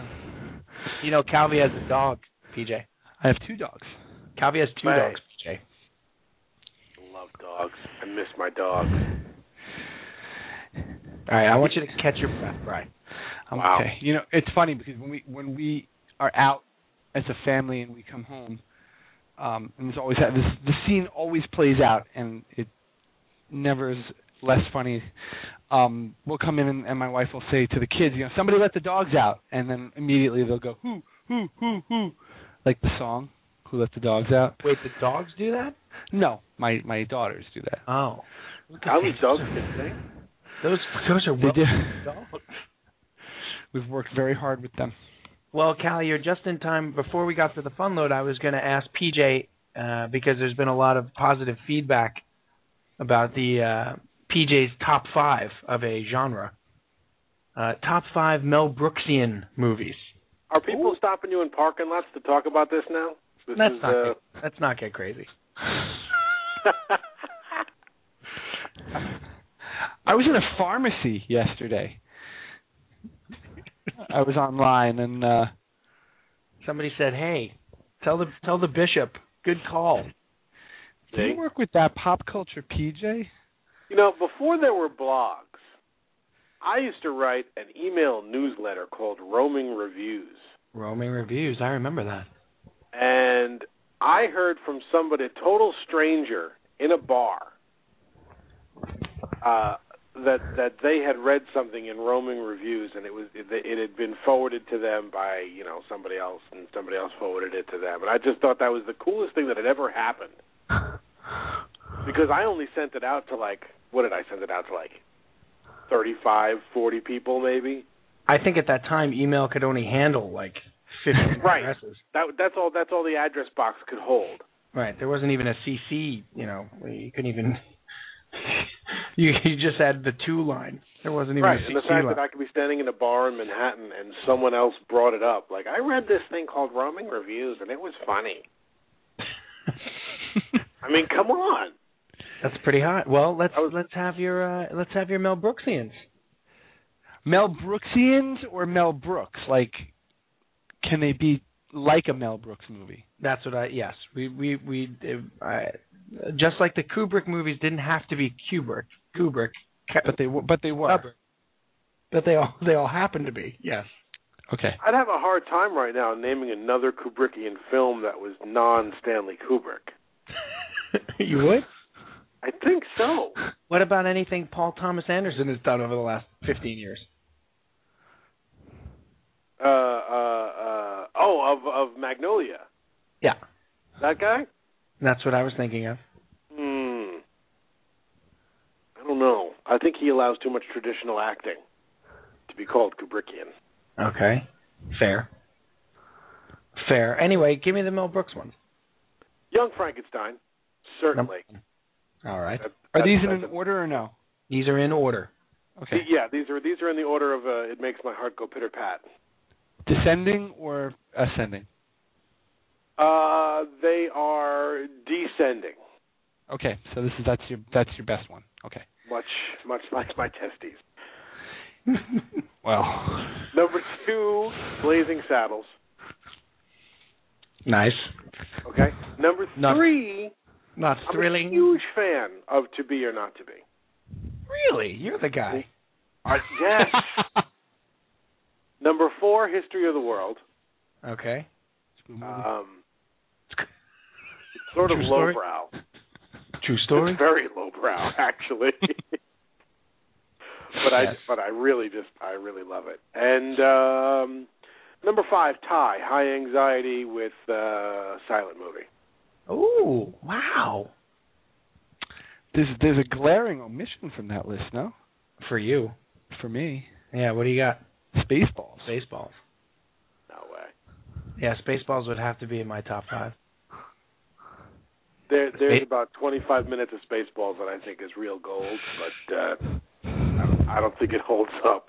You know, Calvi has a dog, PJ. I have two dogs. Calvi has two Right. dogs, PJ. love dogs. I miss my dog. All right, I want you to catch your breath, Brian. I'm Wow. okay. You know, it's funny because when we when we are out as a family and we come home, um, and there's always that this the scene always plays out and it never is less funny. Um, we'll come in and, and my wife will say to the kids, you know, somebody let the dogs out, and then immediately they'll go who who who who, like the song, who let the dogs out. Wait, the dogs do that? No, my my daughters do that. Oh. How many dogs can sing? Those those are They well do. dogs. We've worked very hard with them. Well, Callie, you're just in time. Before we got to the fun load, I was going to ask PJ uh, because there's been a lot of positive feedback about the uh, PJ's top five of a genre. Uh, top five Mel Brooksian movies. Are people stopping you in parking lots to talk about this now? This Let's is, not uh, get, let's not get crazy. I was in a pharmacy yesterday. I was online and uh Somebody said, "Hey, tell the tell the bishop, good call." Do you work with that pop culture PJ? You know, before there were blogs, I used to write an email newsletter called Roaming Reviews. Roaming reviews. I remember that. And I heard from somebody, a total stranger, in a bar, uh, that that they had read something in Roaming Reviews, and it was it, it had been forwarded to them by you know somebody else, and somebody else forwarded it to them, and I just thought that was the coolest thing that had ever happened because I only sent it out to like what did I send it out to like thirty-five, forty people maybe. I think at that time, email could only handle like 50 Right. addresses. That that's all that's all the address box could hold. Right. There wasn't even a CC. You know, you couldn't even. you you just had the two line. There wasn't even Right, a CC and the fact line. that I could be standing in a bar in Manhattan and someone else brought it up, like I read this thing called Roaming Reviews and it was funny. I mean, come on. That's pretty hot. Well, let's was- let's have your uh, let's have your Mel Brooksians. Mel Brooksians or Mel Brooks? Like can they be like a Mel Brooks movie? That's what I yes we we we uh, I, just like the Kubrick movies didn't have to be Kubrick Kubrick But they were but they were. Kubrick. that they all they all happen to be. Yes. Okay. I'd have a hard time right now naming another Kubrickian film that was non Stanley Kubrick. you would? I think so. What about anything Paul Thomas Anderson has done over the last 15 years? Uh, uh, uh, oh, of of Magnolia. Yeah. That guy? That's what I was thinking of. Hmm. I don't know. I think he allows too much traditional acting to be called Kubrickian. Okay. Fair. Fair. Anyway, give me the Mel Brooks ones. Young Frankenstein, certainly. All right. That- Are these in an order or no? These are in order. Okay. Yeah, these are these are in the order of uh, it makes my heart go pitter pat. Descending or ascending? Uh, they are descending, Okay, so this is that's your that's your best one. Okay. much much like my testes. Well, Number two, Blazing Saddles. nice. Okay. Number Not- three, Not thrilling. I'm a huge fan of To Be or Not to Be. Really? You're the guy. Uh, yes. Number four, History of the World. Okay. Um, it's sort of True story? lowbrow. True story? It's very lowbrow, actually. but I Yes. but I really just I really love it. And um number five, Tie, High Anxiety with uh silent movie. Ooh, wow. there's there's a glaring omission from that list. No, For you. for me, Yeah, what do you got? Spaceballs. Spaceballs. No way. Yeah, Spaceballs would have to be in my top five. There there's about 25 minutes of Spaceballs that I think is real gold, but uh I don't, I don't think it holds up.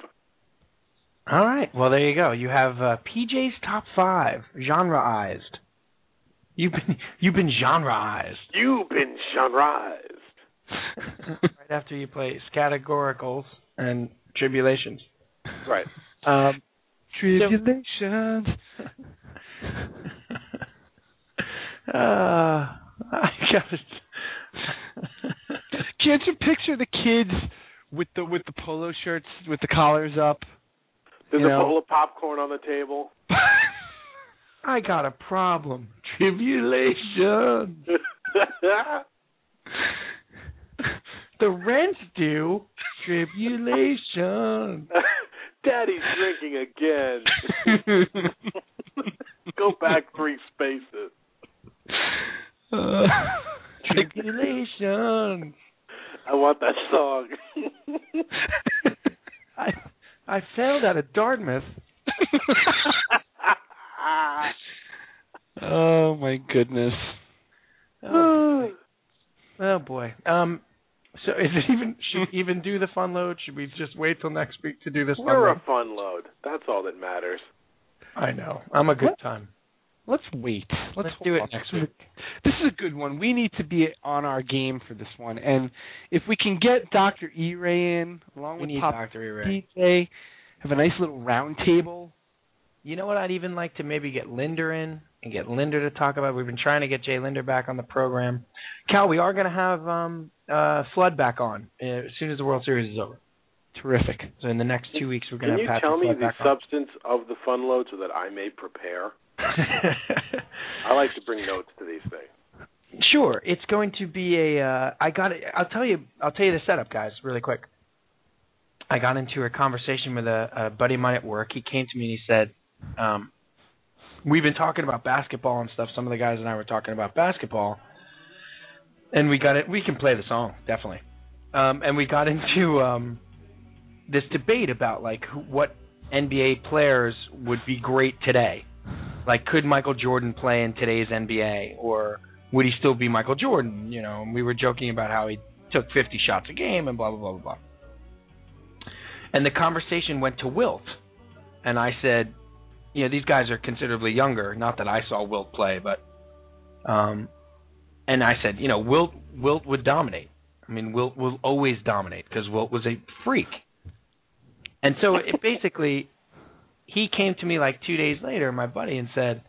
All right. Well, there you go. You have uh, PJ's top five, genreized. You've been you've been genreized. You've been genreized. right after you play categoricals and tribulations. Right. Um, Tribulations. uh, I got it. Can't you picture the kids with the with the polo shirts with the collars up? There's You a know. bowl of popcorn on the table. I got a problem. Tribulation. the rent's due. Tribulation. Daddy's drinking again. Go back three spaces. Uh, Tribulation. I want that song. I I failed out of Dartmouth. oh my goodness. Oh, oh boy. Um. So is it even should we even do the fun load? Should we just wait till next week to do this fun We're load? a fun load. That's all that matters. I know. I'm a good What? time. Let's wait. Let's, Let's do it next This is week. a- This is a good one. We need to be on our game for this one, and if we can get Doctor E Ray in along We with need Pop Dr. E. Ray. Have a nice little round table. You know what? I'd even like to maybe get Linder in and get Linder to talk about. We've been trying to get Jay Linder back on the program. Cal, we are going to have um uh Flood back on uh, as soon as the World Series is over. Terrific. So in the next two weeks, we're going Can to you have Patrick Can you tell me the back on. substance of the fun load so that I may prepare? I like to bring notes to these things. Sure, it's going to be a. Uh, I got it. I'll tell you. I'll tell you the setup, guys, really quick. I got into a conversation with a, a buddy of mine at work. He came to me and he said, um, "We've been talking about basketball and stuff. Some of the guys and I were talking about basketball, and we got it. We can play the song definitely. Um, and we got into um, this debate about like what NBA players would be great today. Like, could Michael Jordan play in today's NBA, or would he still be Michael Jordan? You know, and we were joking about how he took 50 shots a game and blah blah blah blah blah. And the conversation went to Wilt, and I said, you know, these guys are considerably younger. Not that I saw Wilt play, but, um, and I said, you know, Wilt Wilt would dominate. I mean, Wilt will always dominate because Wilt was a freak. And so it basically, he came to me like two days later, my buddy, and said,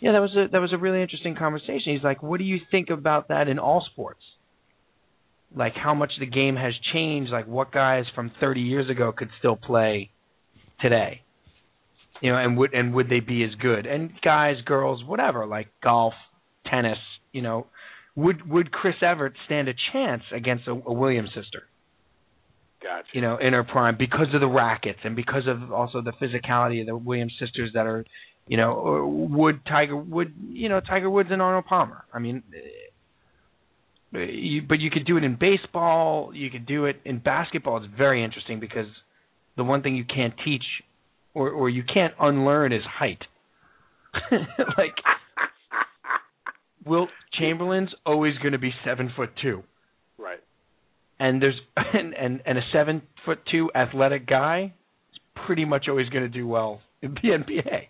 yeah, that was a that was a really interesting conversation. He's like, "What do you think about that in all sports? Like how much the game has changed, like what guys from 30 years ago could still play today? You know, and would and would they be as good? And guys, girls, whatever, like golf, tennis, you know, would would Chris Evert stand a chance against a, a Williams sister? Gotcha. You know, in her prime because of the rackets and because of also the physicality of the Williams sisters that are, you know, or would Tiger would you know Tiger Woods and Arnold Palmer. I mean, you, but you could do it in baseball. You could do it in basketball. It's very interesting because the one thing you can't teach or or you can't unlearn is height. like Wilt Chamberlain's always going to be seven foot two, Right. and there's and and, and a seven foot two athletic guy is pretty much always going to do well in the NBA.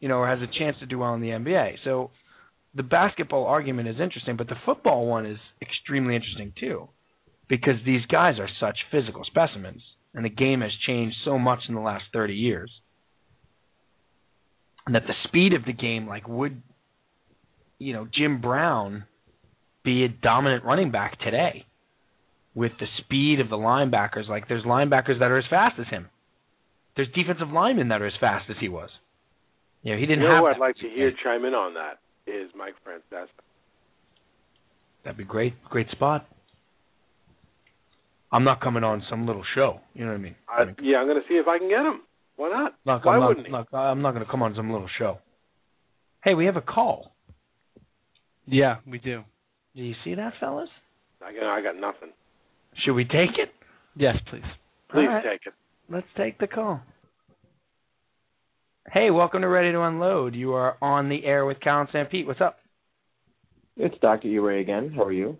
You know, or has a chance to do well in the NBA. So the basketball argument is interesting, but the football one is extremely interesting too, because these guys are such physical specimens, and the game has changed so much in the last thirty years, and that the speed of the game, like would, you know, Jim Brown be a dominant running back today, with the speed of the linebackers? Like there's linebackers that are as fast as him. There's defensive linemen that are as fast as he was. You know, he didn't You know have. who I'd like to hear chime in on that is Mike Francesa. That'd be great. Great spot. I'm not coming on some little show. You know what I mean? I, yeah, I'm going to see if I can get him. Why not? Look, Why I'm not, wouldn't he? look, I'm not going to come on some little show. Hey, we have a call. Yeah, we do. Do you see that, fellas? I got, I got nothing. Should we take it? Yes, please. Please All right. take it. Let's take the call. Hey, welcome to Ready to Unload. You are on the air with Cal and Sanpete. What's up? It's Dr. E-Ray again. How are you?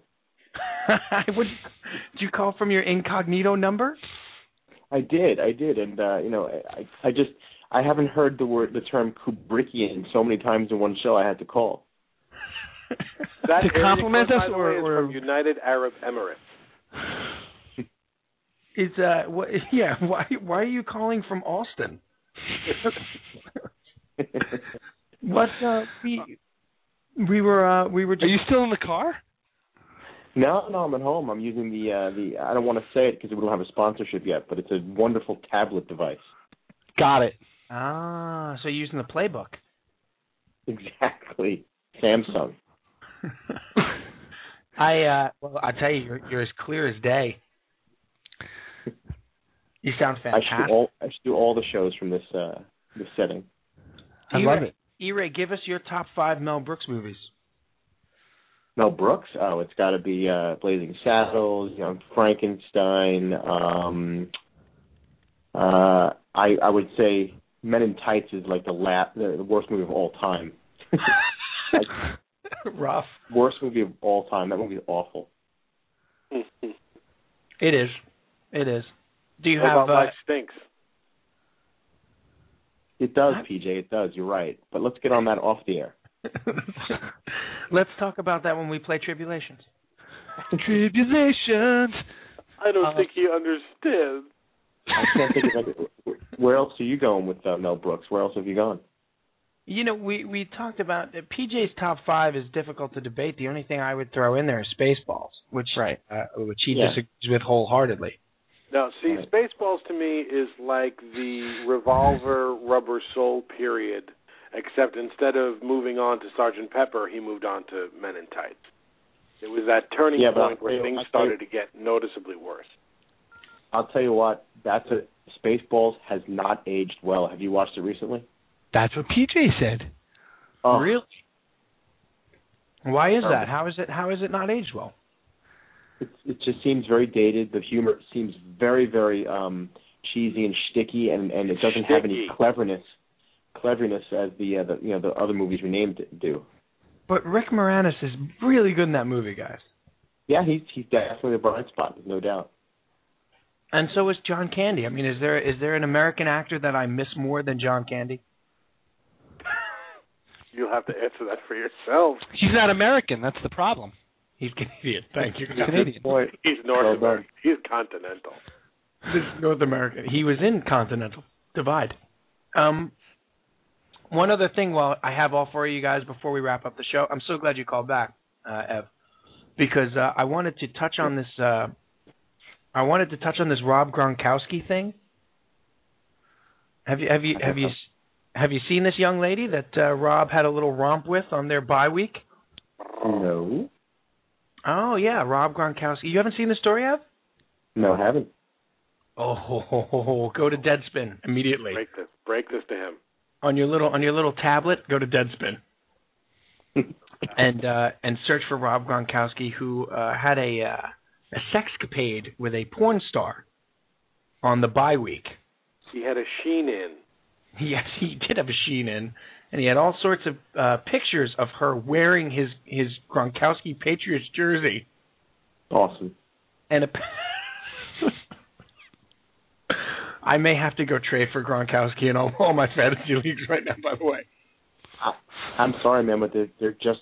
Would, did you call from your incognito number? I did, I did, and uh, you know, I, I just I haven't heard the word the term Kubrickian so many times in one show. I had to call. That To compliment us or- or- from United Arab Emirates. Is uh, what? Yeah. Why? Why are you calling from Austin? What? Uh, we we were uh, we were just Are you still in the car? No, no, I'm at home. I'm using the uh, the I don't want to say it because we don't have a sponsorship yet, but it's a wonderful tablet device. Got it. ah. So you're using the playbook. Exactly, Samsung. I uh well I tell you you're, you're as clear as day. You sound I fantastic. should do all I should do all the shows from this uh this setting. I love it. E-Ray, give us your top five Mel Brooks movies. Mel Brooks. Oh, it's got to be uh, Blazing Saddles, Young Frankenstein. Um, uh, I I would say Men in Tights is like the la- the, the worst movie of all time. Rough. worst movie of all time. That movie is awful. It is. It is. Do you What have about uh, Life Stinks? It does, PJ. It does. You're right. But let's get on that off the air. Let's talk about that when we play Tribulations. Tribulations. I don't Uh, think he understands. I can't think of any, where else are you going with uh, Mel Brooks? Where else have you gone? You know, we we talked about uh, PJ's top five is difficult to debate. The only thing I would throw in there is Spaceballs, which Right. uh, which he Yeah. disagrees with wholeheartedly. No, see, Right. Spaceballs to me is like the Revolver Rubber Soul period, except instead of moving on to Sergeant Pepper, he moved on to Men in Tights. It was that turning Yeah, point where you- things I'll tell you- started to get noticeably worse. I'll tell you what. That's a Spaceballs has not aged well. Have you watched it recently? That's what PJ said. Oh, Really? Why is Oh. that? How is it? How is it not aged well? It, it just seems very dated. The humor seems very, very um cheesy and sticky, and and it doesn't have any cleverness, cleverness as the uh, the you know the other movies we named do. But Rick Moranis is really good in that movie, guys. Yeah, he's he's definitely a bright spot. No doubt. And so is John Candy. I mean, is there is there an American actor that I miss more than John Candy? You'll have to answer that for yourself. He's not American. That's the problem. He's Canadian. Thank you. He's Canadian. He's North Well American. He's continental. This is North America. He was in Continental Divide. Um, one other thing, while I have all four of you guys before we wrap up the show, I'm so glad you called back, uh, Ev, because uh, I wanted to touch on this. Uh, I wanted to touch on this Rob Gronkowski thing. Have you have you have you have you seen this young lady that uh, Rob had a little romp with on their bye week? No. Oh yeah, Rob Gronkowski. You haven't seen the story yet? No, I haven't. Oh, ho, ho, ho, ho. go to Deadspin immediately Break this. Break this to him. On your little on your little tablet. Go to Deadspin and uh, and search for Rob Gronkowski, who uh, had a uh, a sexcapade with a porn star on the bye week. He had a sheen in. Yes, he did have a sheen in, and he had all sorts of uh, pictures of her wearing his his Gronkowski Patriots jersey. Awesome. And a, I may have to go trade for Gronkowski in all, all my fantasy leagues right now. By the way, I, I'm sorry, man, but they're, they're just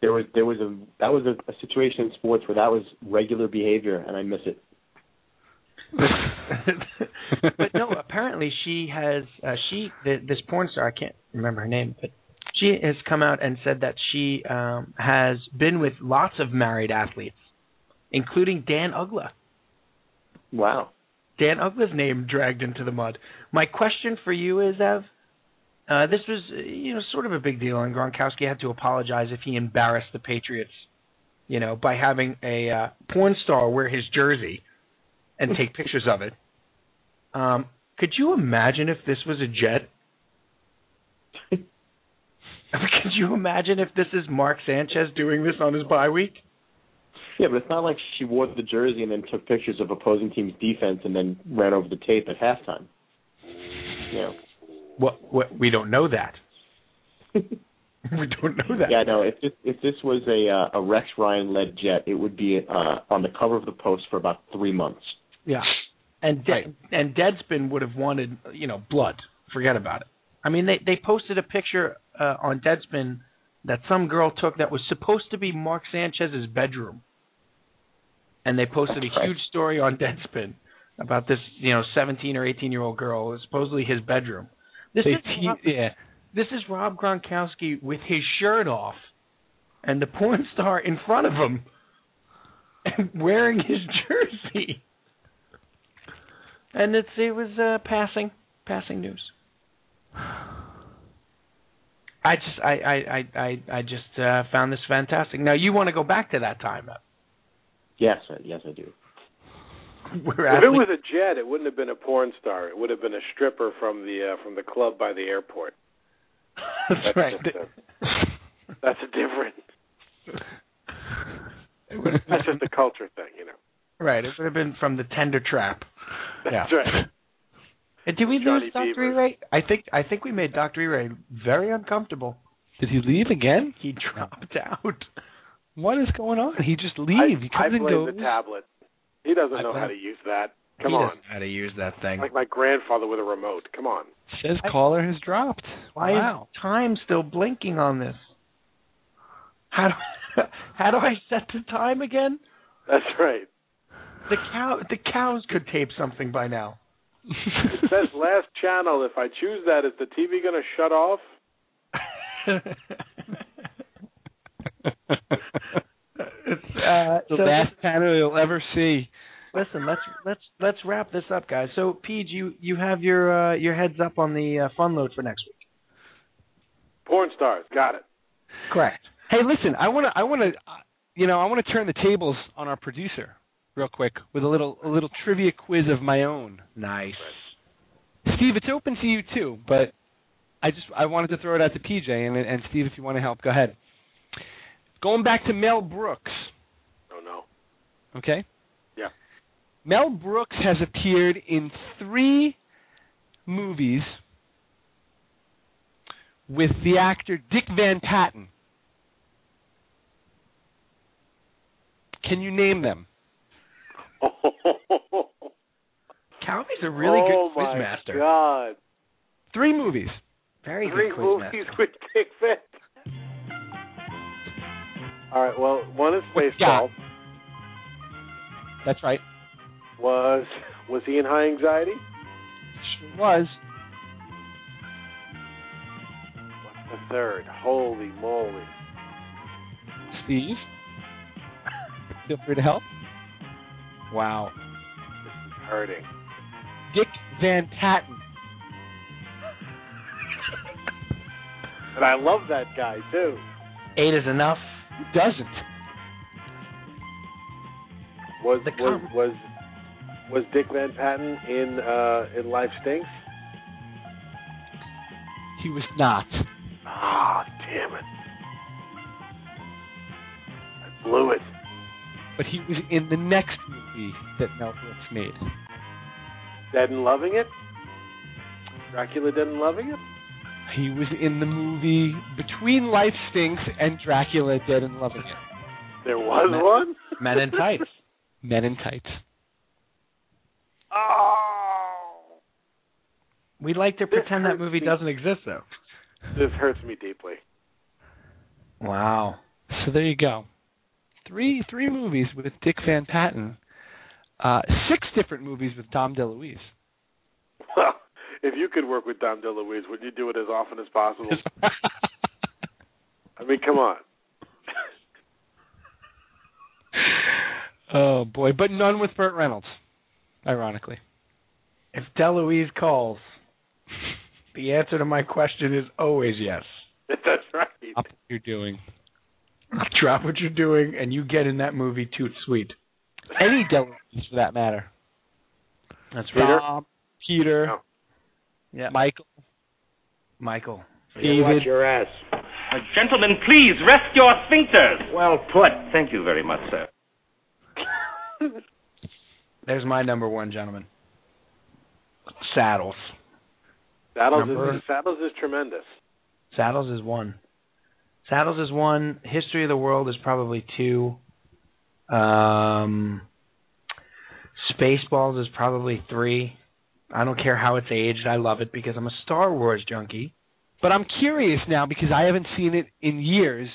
there was there was a that was a, a situation in sports where that was regular behavior, and I miss it. but no, apparently she has uh, she the, this porn star I can't remember her name, but she has come out and said that she um has been with lots of married athletes, including Dan Uggla. Wow. Dan Uggla's name dragged into the mud. My question for you is, Ev, uh, this was you know sort of a big deal, and Gronkowski had to apologize if he embarrassed the Patriots, you know, by having a uh, porn star wear his jersey and take pictures of it. Um, could you imagine if this was a jet? could you imagine if this is Mark Sanchez doing this on his bye week? Yeah, but it's not like she wore the jersey and then took pictures of opposing team's defense and then ran over the tape at halftime. You know. What? What? We don't know that. we don't know that. Yeah, no. If this if this was a uh, a Rex Ryan led jet, it would be uh, on the cover of the Post for about three months. Yeah. And De- Right. and Deadspin would have wanted, you know, blood. Forget about it. I mean, they they posted a picture uh, on Deadspin that some girl took that was supposed to be Mark Sanchez's bedroom, and they posted a Right. huge story on Deadspin about this, you know, 17 or 18 year old girl. Supposedly his bedroom. This They is te- Rob, yeah. this is Rob Gronkowski with his shirt off, and the porn star in front of him, and wearing his jersey. And it's it was uh, passing passing news. I just I I I I, I just uh, found this fantastic. Now you want to go back to that time? uh, Yes, I- yes, I do. Where If it was a jet, it wouldn't have been a porn star. It would have been a stripper from the uh, from the club by the airport. that's That's right. a, that's a different. That's just a culture thing, you know. right. It would have been from the tender trap. That's right. And did we lose Dr. Beaver. E-Ray? I think I think we made Dr. E-Ray very uncomfortable. Did he leave again? He dropped out. What is going on? He just I, leaves. he I comes and blame goes. the tablet. He doesn't I know how to use that. Come he on. doesn't know how to use that thing. Like my grandfather with a remote. Come on. Says I- caller has dropped. Why wow. is time still blinking on this? How do, how do I set the time again? That's right. The cow the cows could tape something by now. It says last channel. If I choose that, is the TV going to shut off? it's uh the so last panel you'll ever see. listen, let's let's let's wrap this up guys. So Pete, you you have your uh your heads up on the uh, fun load for next week. Porn stars. Got it. Correct. Hey, listen, I want to, I want to, you know, I want to turn the tables on our producer real quick with a little, a little trivia quiz of my own. Nice. Steve, it's open to you too, but I just, I wanted to throw it out to PJ and and Steve, if you want to help, go ahead. Going back to Mel Brooks, Oh no. okay? Yeah. Mel Brooks has appeared in three movies with the actor Dick Van Patten. Can you name them? Calvy's a really oh good my quizmaster. God. Three movies. Very Three good movies with Dick Van. All right. Well, one is What you That's right. Was was he in high anxiety? Sure was. What's the third? Holy moly! Steve. Feel free to help. Wow. This is hurting. Dick Van Patten. And I love that guy too. Eight is enough. Doesn't. Was The was com- was was Dick Van Patten in uh in Life Stinks? He was not. Ah, damn it. I blew it. But he was in the next movie that Mel Brooks made. Dead and Loving It? Dracula Dead and Loving It? He was in the movie between Life Stinks and Dracula Dead and Loving It. There was Men- one? Men in Tights. Men in Tights. oh. We'd like to This pretend that movie me. doesn't exist, though. This hurts me deeply. Wow. So there you go. Three three movies with Dick Van Patten. Uh, six different movies with Dom DeLuise. Well, if you could work with Dom DeLuise, would you do it as often as possible? I mean, come on. oh boy, but none with Burt Reynolds. Ironically. If DeLuise calls, the answer to my question is always yes. That's right. Stop what you're doing. Drop what you're doing, and you get in that movie toot sweet. Any DeLuise for that matter. That's Peter? Tom, Peter, No. Yeah, Michael, Michael. David. your ass. Uh, gentlemen, please rest your sphincters. Well put. Thank you very much, sir. There's my number one, gentlemen. Saddles. Saddles Number- is Saddles is tremendous. Saddles is one. Saddles is one. History of the World is probably two. Um, Spaceballs is probably three. I don't care how it's aged. I love it because I'm a Star Wars junkie. But I'm curious now because I haven't seen it in years,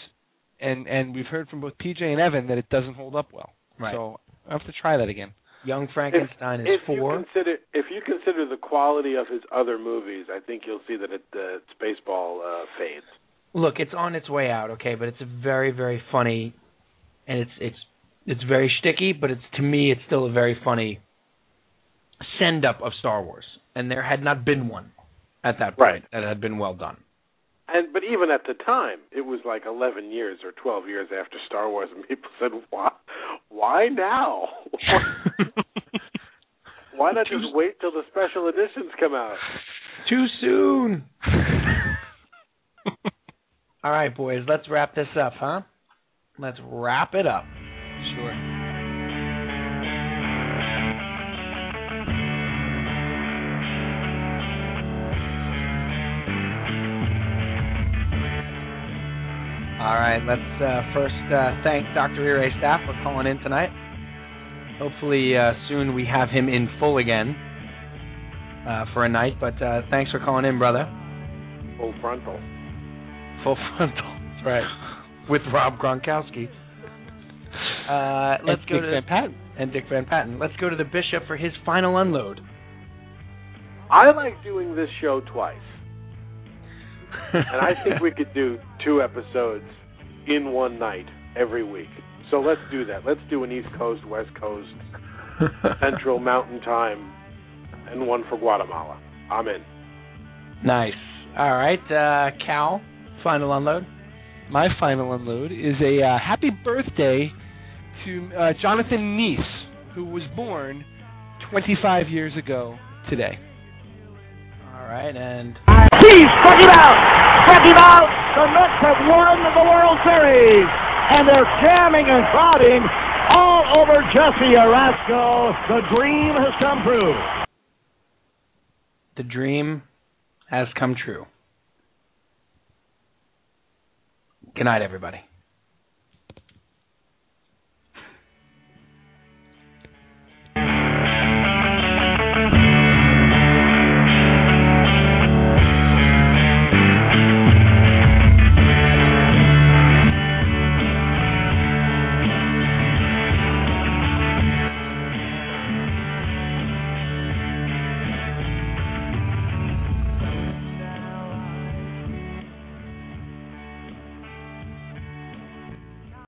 and and we've heard from both PJ and Evan that it doesn't hold up well. Right. So I have to try that again. Young Frankenstein is if four. you consider if you consider the quality of his other movies, I think you'll see that it uh, Spaceball uh, fades. Look, it's on its way out, okay, but it's a very, very funny, and it's it's it's very sticky, but it's to me it's still a very funny send up of Star Wars, and there had not been one at that point Right. that had been well done. And but even at the time, it was like 11 years or 12 years after Star Wars, and people said, "Why? Why now? Why not just wait till the special editions come out?" Too soon. All right, boys, let's wrap this up, huh? Let's wrap it up. All right, let's uh, first uh, thank Dr. Ray staff for calling in tonight. Hopefully, uh, soon we have him in full again uh, for a night. But uh, thanks for calling in, brother. Full frontal. Full frontal. That's right. With Rob Gronkowski. Uh, let's And go Dick to Van Patten. and Dick Van Patten. Let's go to the bishop for his final unload. I like doing this show twice, and I think we could do two episodes in one night every week. So let's do that. Let's do an East Coast, West Coast, Central Mountain Time, and one for Guatemala. I'm in. nice. All right, uh, Cal, final unload. My final unload is a uh, happy birthday to uh, Jonathon Niese, who was born 25 years ago today. All right, and He's struck him out! Struck him out! The Mets have won the World Series! And they're jamming and crowding all over Jesse Orosco. The dream has come true. the dream has come true. Good night, everybody.